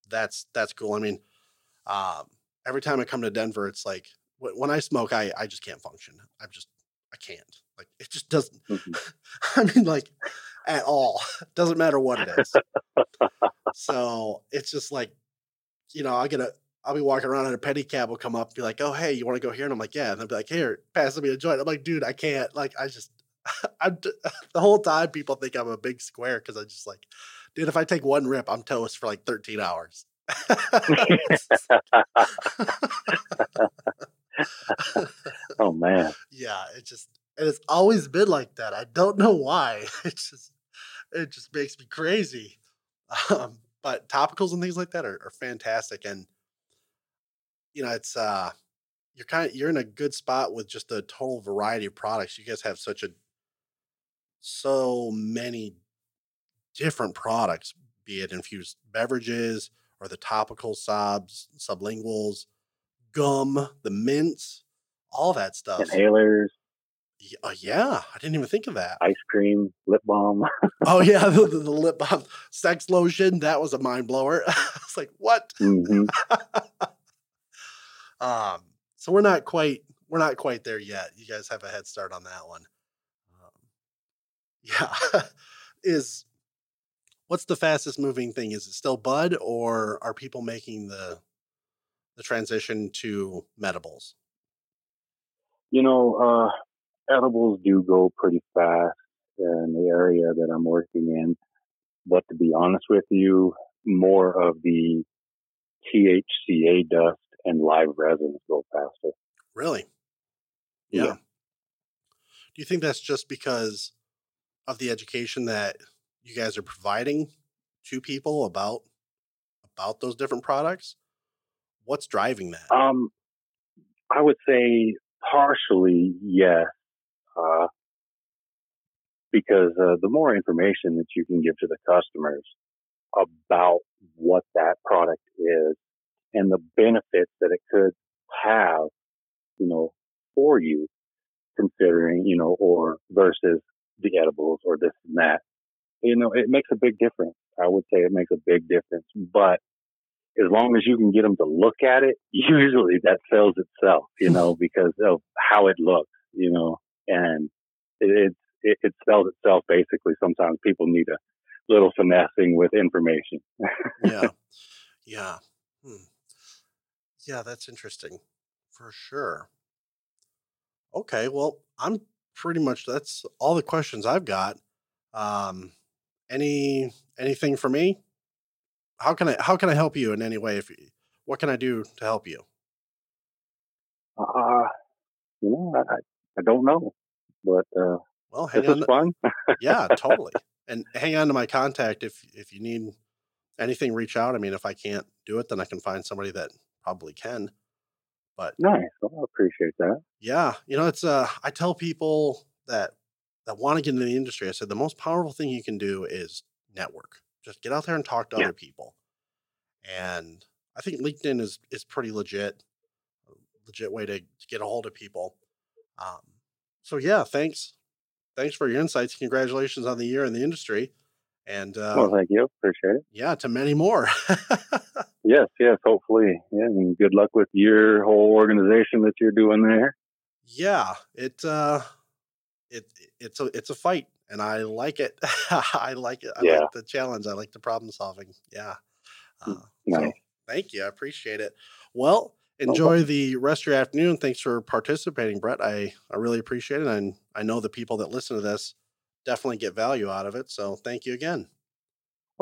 S1: that's that's cool. I mean, um, every time I come to Denver, it's like when I smoke, I I just can't function. I'm just I can't. Like it just doesn't.
S2: Mhm.
S1: I mean, like at all. Doesn't matter what it is. so it's just like, you know, I get a. I'll be walking around and a pedicab will come up and be like, "Oh, hey, you want to go here?" And I'm like, "Yeah." And they'll be like, "Here, pass me a joint." I'm like, "Dude, I can't." Like, I just, I'm d- the whole time people think I'm a big square because I just like, dude, if I take one rip, I'm toast for like 13 hours.
S2: oh man.
S1: yeah, it just and it's always been like that. I don't know why. It just it just makes me crazy. Um, but topicals and things like that are, are fantastic, and you know it's uh you're kind of you're in a good spot with just a total variety of products. You guys have such a so many different products, be it infused beverages or the topical subs, sublinguals, gum, the mints, all that stuff.
S2: Inhalers,
S1: uh, yeah, I didn't even think of that.
S2: ice cream, lip balm.
S1: Oh yeah, the, the, lip balm, sex lotion. That was a mind blower. I was like, what?
S2: hmm
S1: Um, so we're not quite we're not quite there yet. You guys have a head start on that one. Yeah, is what's the fastest moving thing? Is it still bud, or are people making the the transition to medibles?
S2: You know, uh, edibles do go pretty fast in the area that I'm working in. But to be honest with you, more of the THCA dust and live resins go faster.
S1: Really? Yeah.
S2: Yeah.
S1: Do you think that's just because of the education that you guys are providing to people about about those different products? What's driving that?
S2: Um, I would say partially yes, uh, because uh, the more information that you can give to the customers about what that product is and the benefits that it could have, you know, for you, considering, you know, or versus the edibles or this and that, you know, it makes a big difference. I would say it makes a big difference, but as long as you can get them to look at it, usually that sells itself, you know, because of how it looks, you know, and it, it, it sells itself basically. Sometimes people need a little finessing with information.
S1: yeah. Yeah. Hmm. Yeah, that's interesting for sure. Okay, well, I'm pretty much that's all the questions I've got. Um, any anything for me? How can I how can I help you in any way? If you, what can I do to help you?
S2: Uh, you know, I, I don't know, but uh,
S1: Well,
S2: this
S1: hang
S2: is
S1: on.
S2: fun.
S1: Yeah, totally. And hang on to my contact if if you need anything. Reach out. I mean, if I can't do it, then I can find somebody that probably can. But
S2: Nice. Well, I appreciate that.
S1: Yeah, you know, it's uh I tell people that that want to get into the industry, I said the most powerful thing you can do is network. Just get out there and talk to
S2: Yeah.
S1: other people. And I think LinkedIn is is pretty legit, legit way to, to get a hold of people. Um, so yeah, thanks. Thanks for your insights. Congratulations on the year in the industry. And uh,
S2: Well, thank you. Appreciate it.
S1: yeah, to many more.
S2: Yes, yes. Hopefully, yeah. And good luck with your whole organization that you're doing there.
S1: yeah, it uh it it's a it's a fight and I like it. I like it. I
S2: Yeah.
S1: like the challenge. I like the problem solving. Yeah. Uh, so thank you. I appreciate it. Well, enjoy the rest of your afternoon. Thanks for participating, Bret. I, I really appreciate it. And I know the people that listen to this definitely get value out of it. So thank you again.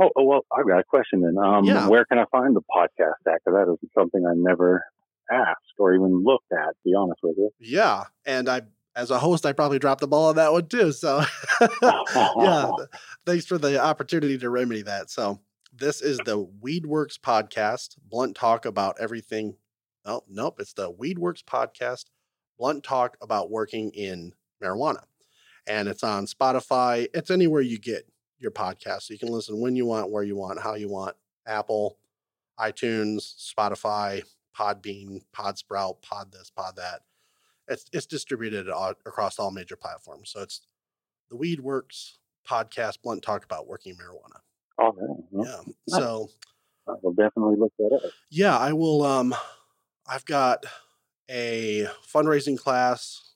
S2: Oh, oh, well, I've got a question then. Um,
S1: Yeah.
S2: where can I find the podcast at? Because that is something I never asked or even looked at. To be honest with you.
S1: Yeah. And I, as a host, I probably dropped the ball on that one too. So yeah, thanks for the opportunity to remedy that. So this is the Weedworks podcast, blunt talk about everything. Oh, nope, it's the Weedworks podcast, blunt talk about working in marijuana. And it's on Spotify. It's anywhere you get your podcast. So you can listen when you want, where you want, how you want. Apple, iTunes, Spotify, Podbean, Podsprout, Pod this, Pod that. It's it's distributed across all major platforms. So it's the Weed Works podcast, blunt talk about working marijuana.
S2: Oh, yeah. Nice.
S1: So
S2: I will definitely look that up.
S1: yeah, I will. Um, I've got a fundraising class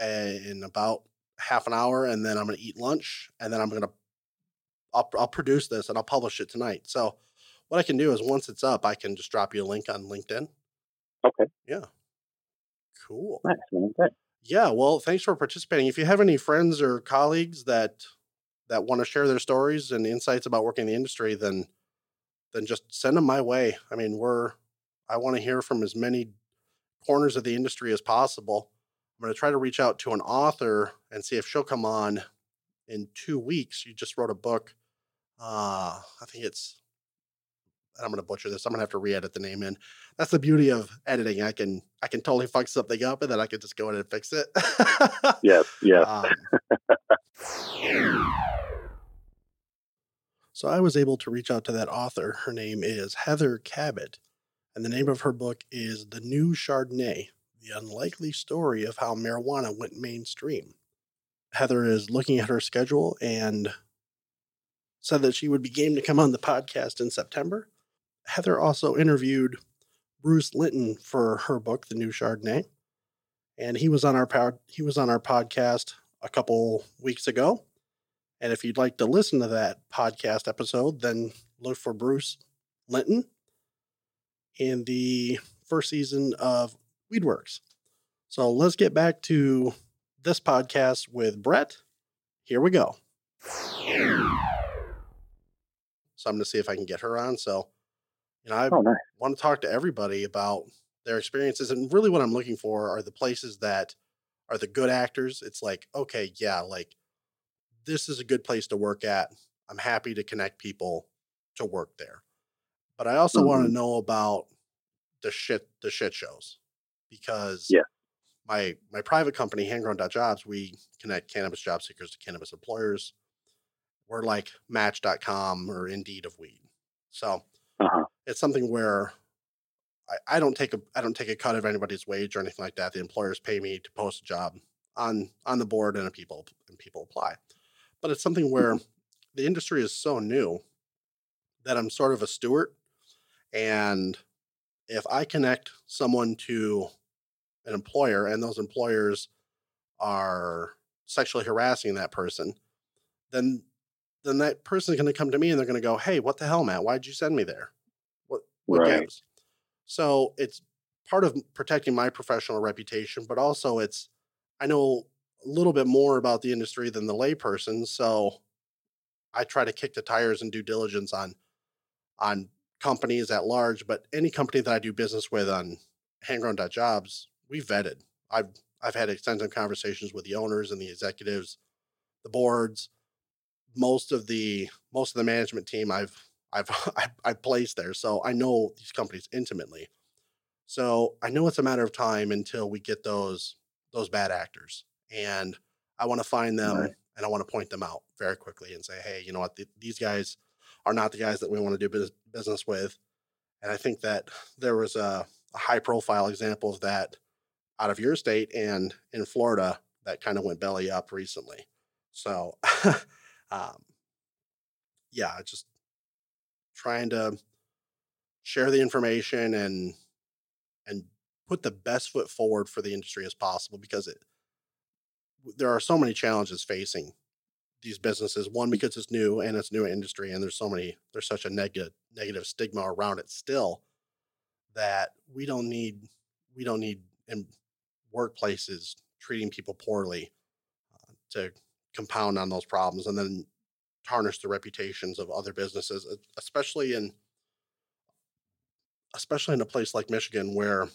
S1: in about half an hour, and then I'm going to eat lunch, and then I'm going to I'll, I'll produce this and I'll publish it tonight. So what I can do is once it's up, I can just drop you a link on LinkedIn.
S2: Okay.
S1: Yeah. Cool.
S2: Nice, man.
S1: Yeah, well, thanks for participating. If you have any friends or colleagues that that want to share their stories and insights about working in the industry, then then just send them my way. I mean, we're I want to hear from as many corners of the industry as possible. I'm going to try to reach out to an author and see if she'll come on in two weeks. You just wrote a book. Uh, I think it's. I'm going to butcher this. I'm going to have to re-edit the name in. That's the beauty of editing. I can I can totally fuck something up and then I can just go in and fix it.
S2: Yes, yes.
S1: Um, so I was able to reach out to that author. Her name is Heather Cabot, and the name of her book is The New Chardonnay The Unlikely Story of How Marijuana Went Mainstream. Heather is looking at her schedule and said that she would be game to come on the podcast in September. Heather also interviewed Bruce Linton for her book, The New Chardonnay and he was on our pod, he was on our podcast a couple weeks ago. And if you'd like to listen to that podcast episode, then look for Bruce Linton in the first season of Weedworks. So let's get back to this podcast with Bret. Here we go. So I'm going to see if I can get her on. So, you know, I
S2: Oh, nice.
S1: want to talk to everybody about their experiences and really what i'm looking for are the places that are the good actors it's like okay yeah like this is a good place to work at i'm happy to connect people to work there but i also want to
S2: mm-hmm.
S1: know about the shit the shit shows because
S2: Yeah.
S1: my my private company handgrown.jobs we connect cannabis job seekers to cannabis employers we're like match.com or indeed of weed so
S2: Uh-huh.
S1: it's something where I, I don't take a I don't take a cut of anybody's wage or anything like that. The employers pay me to post a job on on the board and people and people apply. But it's something where the industry is so new that I'm sort of a steward. And if I connect someone to an employer and those employers are sexually harassing that person, then then that person is going to come to me and they're going to go, "Hey, what the hell, Matt? Why'd you send me there?" what
S2: Right.
S1: gives. So it's part of protecting my professional reputation, but also it's I know a little bit more about the industry than the layperson, so I try to kick the tires and due diligence on on companies at large, but any company that I do business with on handgrown.jobs, we vetted. I've I've had extensive conversations with the owners and the executives, the boards, most of the most of the management team I've I've I, I placed there, so I know these companies intimately. So I know it's a matter of time until we get those those bad actors, and I want to find them
S2: Right.
S1: and I want to point them out very quickly and say, hey, you know what, th- these guys are not the guys that we want to do business with. And I think that there was a, a high profile example of that out of your state and in Florida that kind of went belly up recently. So, um, yeah, just trying to share the information and and put the best foot forward for the industry as possible because it there are so many challenges facing these businesses one because it's new and it's new industry and there's so many there's such a negative negative stigma around it still that we don't need we don't need in workplaces treating people poorly uh, to compound on those problems and then tarnish the reputations of other businesses especially in especially in a place like Michigan where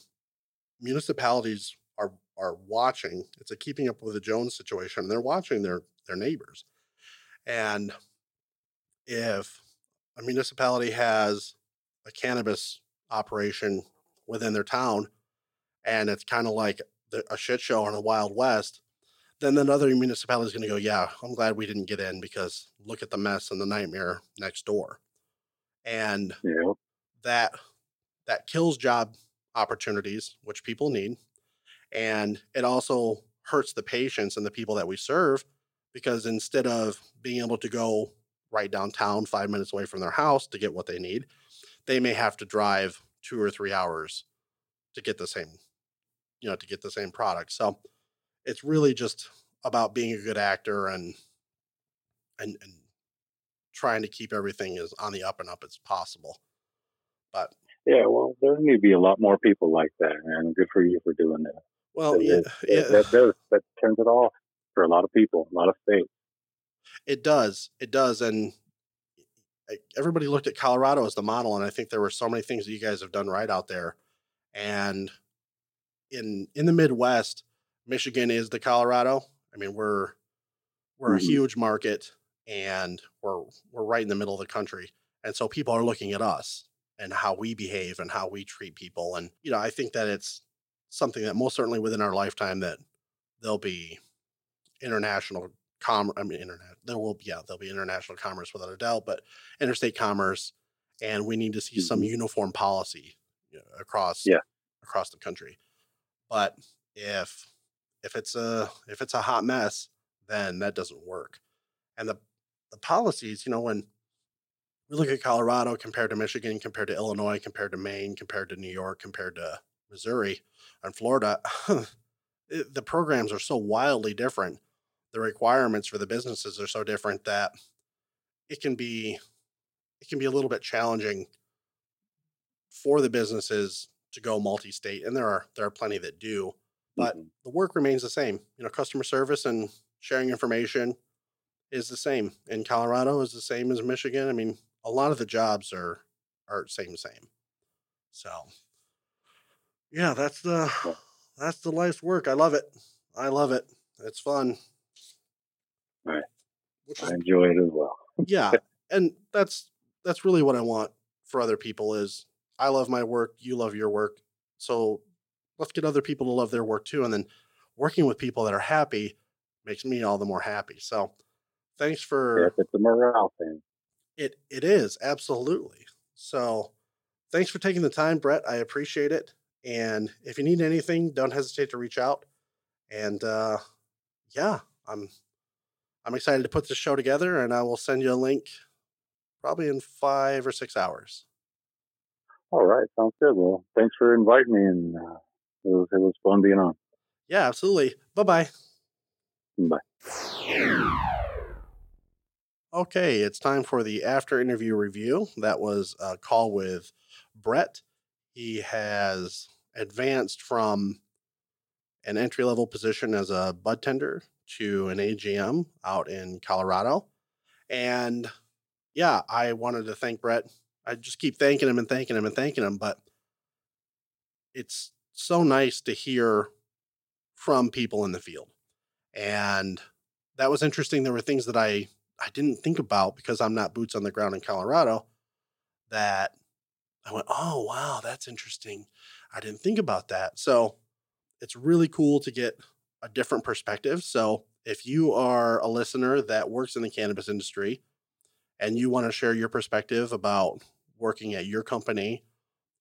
S1: municipalities are are watching it's a keeping up with the Jones situation and they're watching their their neighbors. And if a municipality has a cannabis operation within their town and it's kind of like a shit show in a Wild West, then another municipality is going to go, Yeah, I'm glad we didn't get in because look at the mess and the nightmare next door. And
S2: Yeah.
S1: that that kills job opportunities, which people need. And it also hurts the patients and the people that we serve because instead of being able to go right downtown, five minutes away from their house to get what they need, they may have to drive two or three hours to get the same, you know, to get the same product. So it's really just about being a good actor and and and trying to keep everything as on the up and up as possible. But
S2: Yeah. Well, there need to be a lot more people like that, man. Good for you for doing that.
S1: well, yeah,
S2: it-
S1: yeah.
S2: that does that turns it off for a lot of people, a lot of states.
S1: It does. It does. And everybody looked at Colorado as the model, and I think there were so many things that you guys have done right out there. And in in the Midwest, Michigan is the Colorado. I mean, we're we're
S2: Mhm.
S1: a huge market, and we're we're right in the middle of the country, and so people are looking at us and how we behave and how we treat people. And you know, I think that it's something that most certainly within our lifetime that there'll be international com I mean internet there will be yeah there'll be international commerce without a doubt but interstate commerce and we need to see some
S2: Mhm.
S1: uniform policy you know, across
S2: Yeah.
S1: across the country but if if it's a if it's a hot mess then that doesn't work. And the the policies you know when we look at Colorado compared to Michigan compared to Illinois compared to Maine compared to New York compared to Missouri and Florida the programs are so wildly different. The requirements for the businesses are so different that it can be it can be a little bit challenging for the businesses to go multi-state and there are there are plenty that do but
S2: Mhm.
S1: the work remains the same. You know customer service and sharing information is the same. In colorado is the same as michigan. I mean a lot of the jobs are are same same. So yeah that's the that's the life's work. I love it. I love it. It's fun.
S2: Right.
S1: which
S2: I enjoy it as well.
S1: yeah and that's that's really what i want for other people is i love my work you love your work so let's get other people to love their work too and then working with people that are happy makes me all the more happy so thanks for
S2: If it's a morale thing.
S1: it it is absolutely so thanks for taking the time bret i appreciate it and if you need anything don't hesitate to reach out and uh yeah i'm i'm excited to put this show together and i will send you a link probably in five or six hours
S2: All right, sounds good. Well, thanks for inviting me, and uh, it was it was fun being on.
S1: yeah absolutely bye-bye
S2: Bye.
S1: Okay, it's time for the after interview review. That was a call with Bret. He has advanced from an entry level position as a bud tender to an AGM out in Colorado. And yeah, I wanted to thank Bret. I just keep thanking him and thanking him and thanking him, but it's so nice to hear from people in the field. And that was interesting. There were things that I I didn't think about because I'm not boots on the ground in Colorado that I went, "Oh, wow, that's interesting. I didn't think about that." So, it's really cool to get a different perspective. So, if you are a listener that works in the cannabis industry and you want to share your perspective about working at your company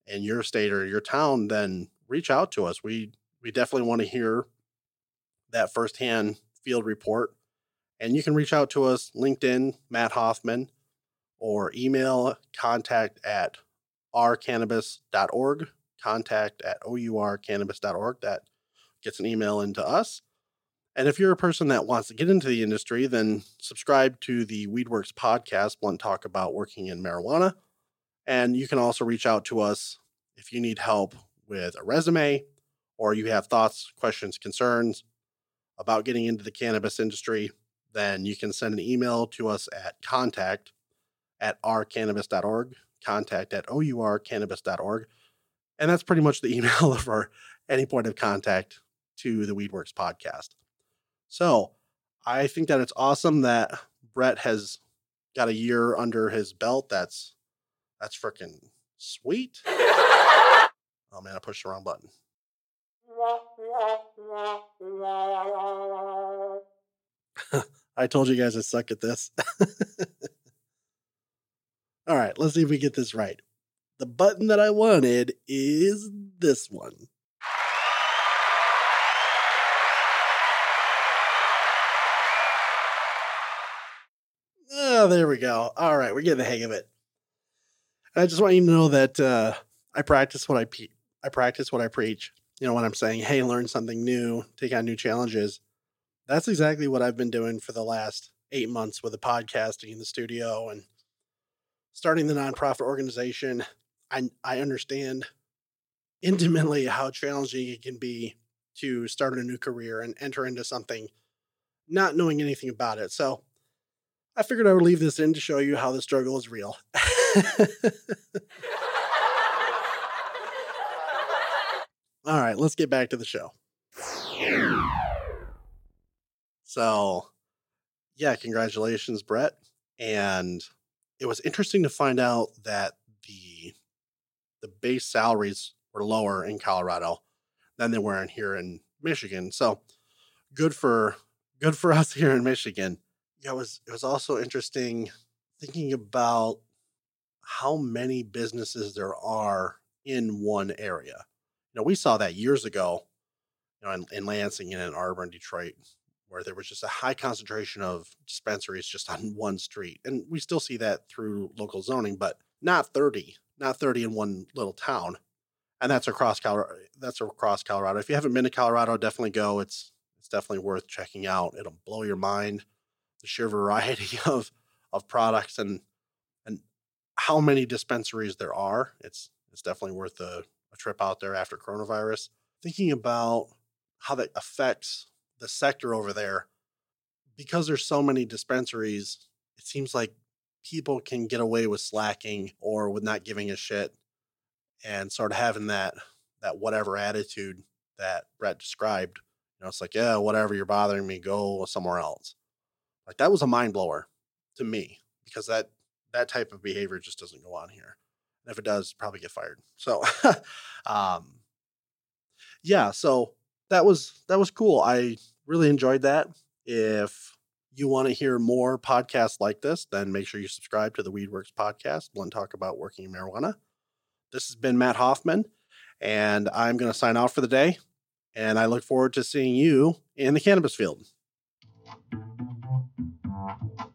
S1: in your state or your town, then reach out to us. We we definitely want to hear that firsthand field report. And you can reach out to us LinkedIn, Matt Hoffman, or email contact at rcannabis.org, contact at ourcannabis.org. That gets an email into us. And if you're a person that wants to get into the industry, then subscribe to the Weedworks podcast, Blunt Talk about working in marijuana. And you can also reach out to us if you need help with a resume or you have thoughts, questions, concerns about getting into the cannabis industry, then you can send an email to us at contact at rcannabis.org, contact at ourcannabis.org. And that's pretty much the email for any point of contact to the Weedworks podcast. So I think that it's awesome that Bret has got a year under his belt. That's that's freaking sweet. Oh man, I pushed the wrong button. I told you guys I suck at this. All right, let's see if we get this right. The button that I wanted is this one. Oh, there we go. All right, we're getting the hang of it. I just want you to know that uh, I practice what I pe- I practice what I preach. You know, when I'm saying, "Hey, learn something new, take on new challenges," that's exactly what I've been doing for the last eight months with the podcasting in the studio and starting the nonprofit organization. I I understand intimately how challenging it can be to start a new career and enter into something not knowing anything about it. So I figured I would leave this in to show you how the struggle is real. All right, let's get back to the show. So, yeah, congratulations, Bret. And it was interesting to find out that the the base salaries were lower in Colorado than they were in here in Michigan. So, good for good for us here in Michigan. Yeah, it was it was also interesting thinking about how many businesses there are in one area. You know, we saw that years ago, you know, in, in Lansing and in Arbor and Detroit, where there was just a high concentration of dispensaries just on one street. And we still see that through local zoning, but not 30, not 30 in one little town. And that's across Colorado. That's across Colorado. If you haven't been to Colorado, definitely go. It's it's definitely worth checking out. It'll blow your mind. The sheer variety of of products and and how many dispensaries there are. It's it's definitely worth a, a trip out there after coronavirus. Thinking about how that affects the sector over there, because there's so many dispensaries, it seems like people can get away with slacking or with not giving a shit and sort of having that that whatever attitude that Bret described. You know, it's like, yeah, whatever, you're bothering me, go somewhere else. Like that was a mind blower to me because that that type of behavior just doesn't go on here. And if it does, probably get fired. So um yeah, so that was that was cool. I really enjoyed that. If you want to hear more podcasts like this, then make sure you subscribe to the Weedworks podcast, Blunt Talk about working in marijuana. This has been Matt Hoffman, and I'm going to sign off for the day. And I look forward to seeing you in the cannabis field. Thank you.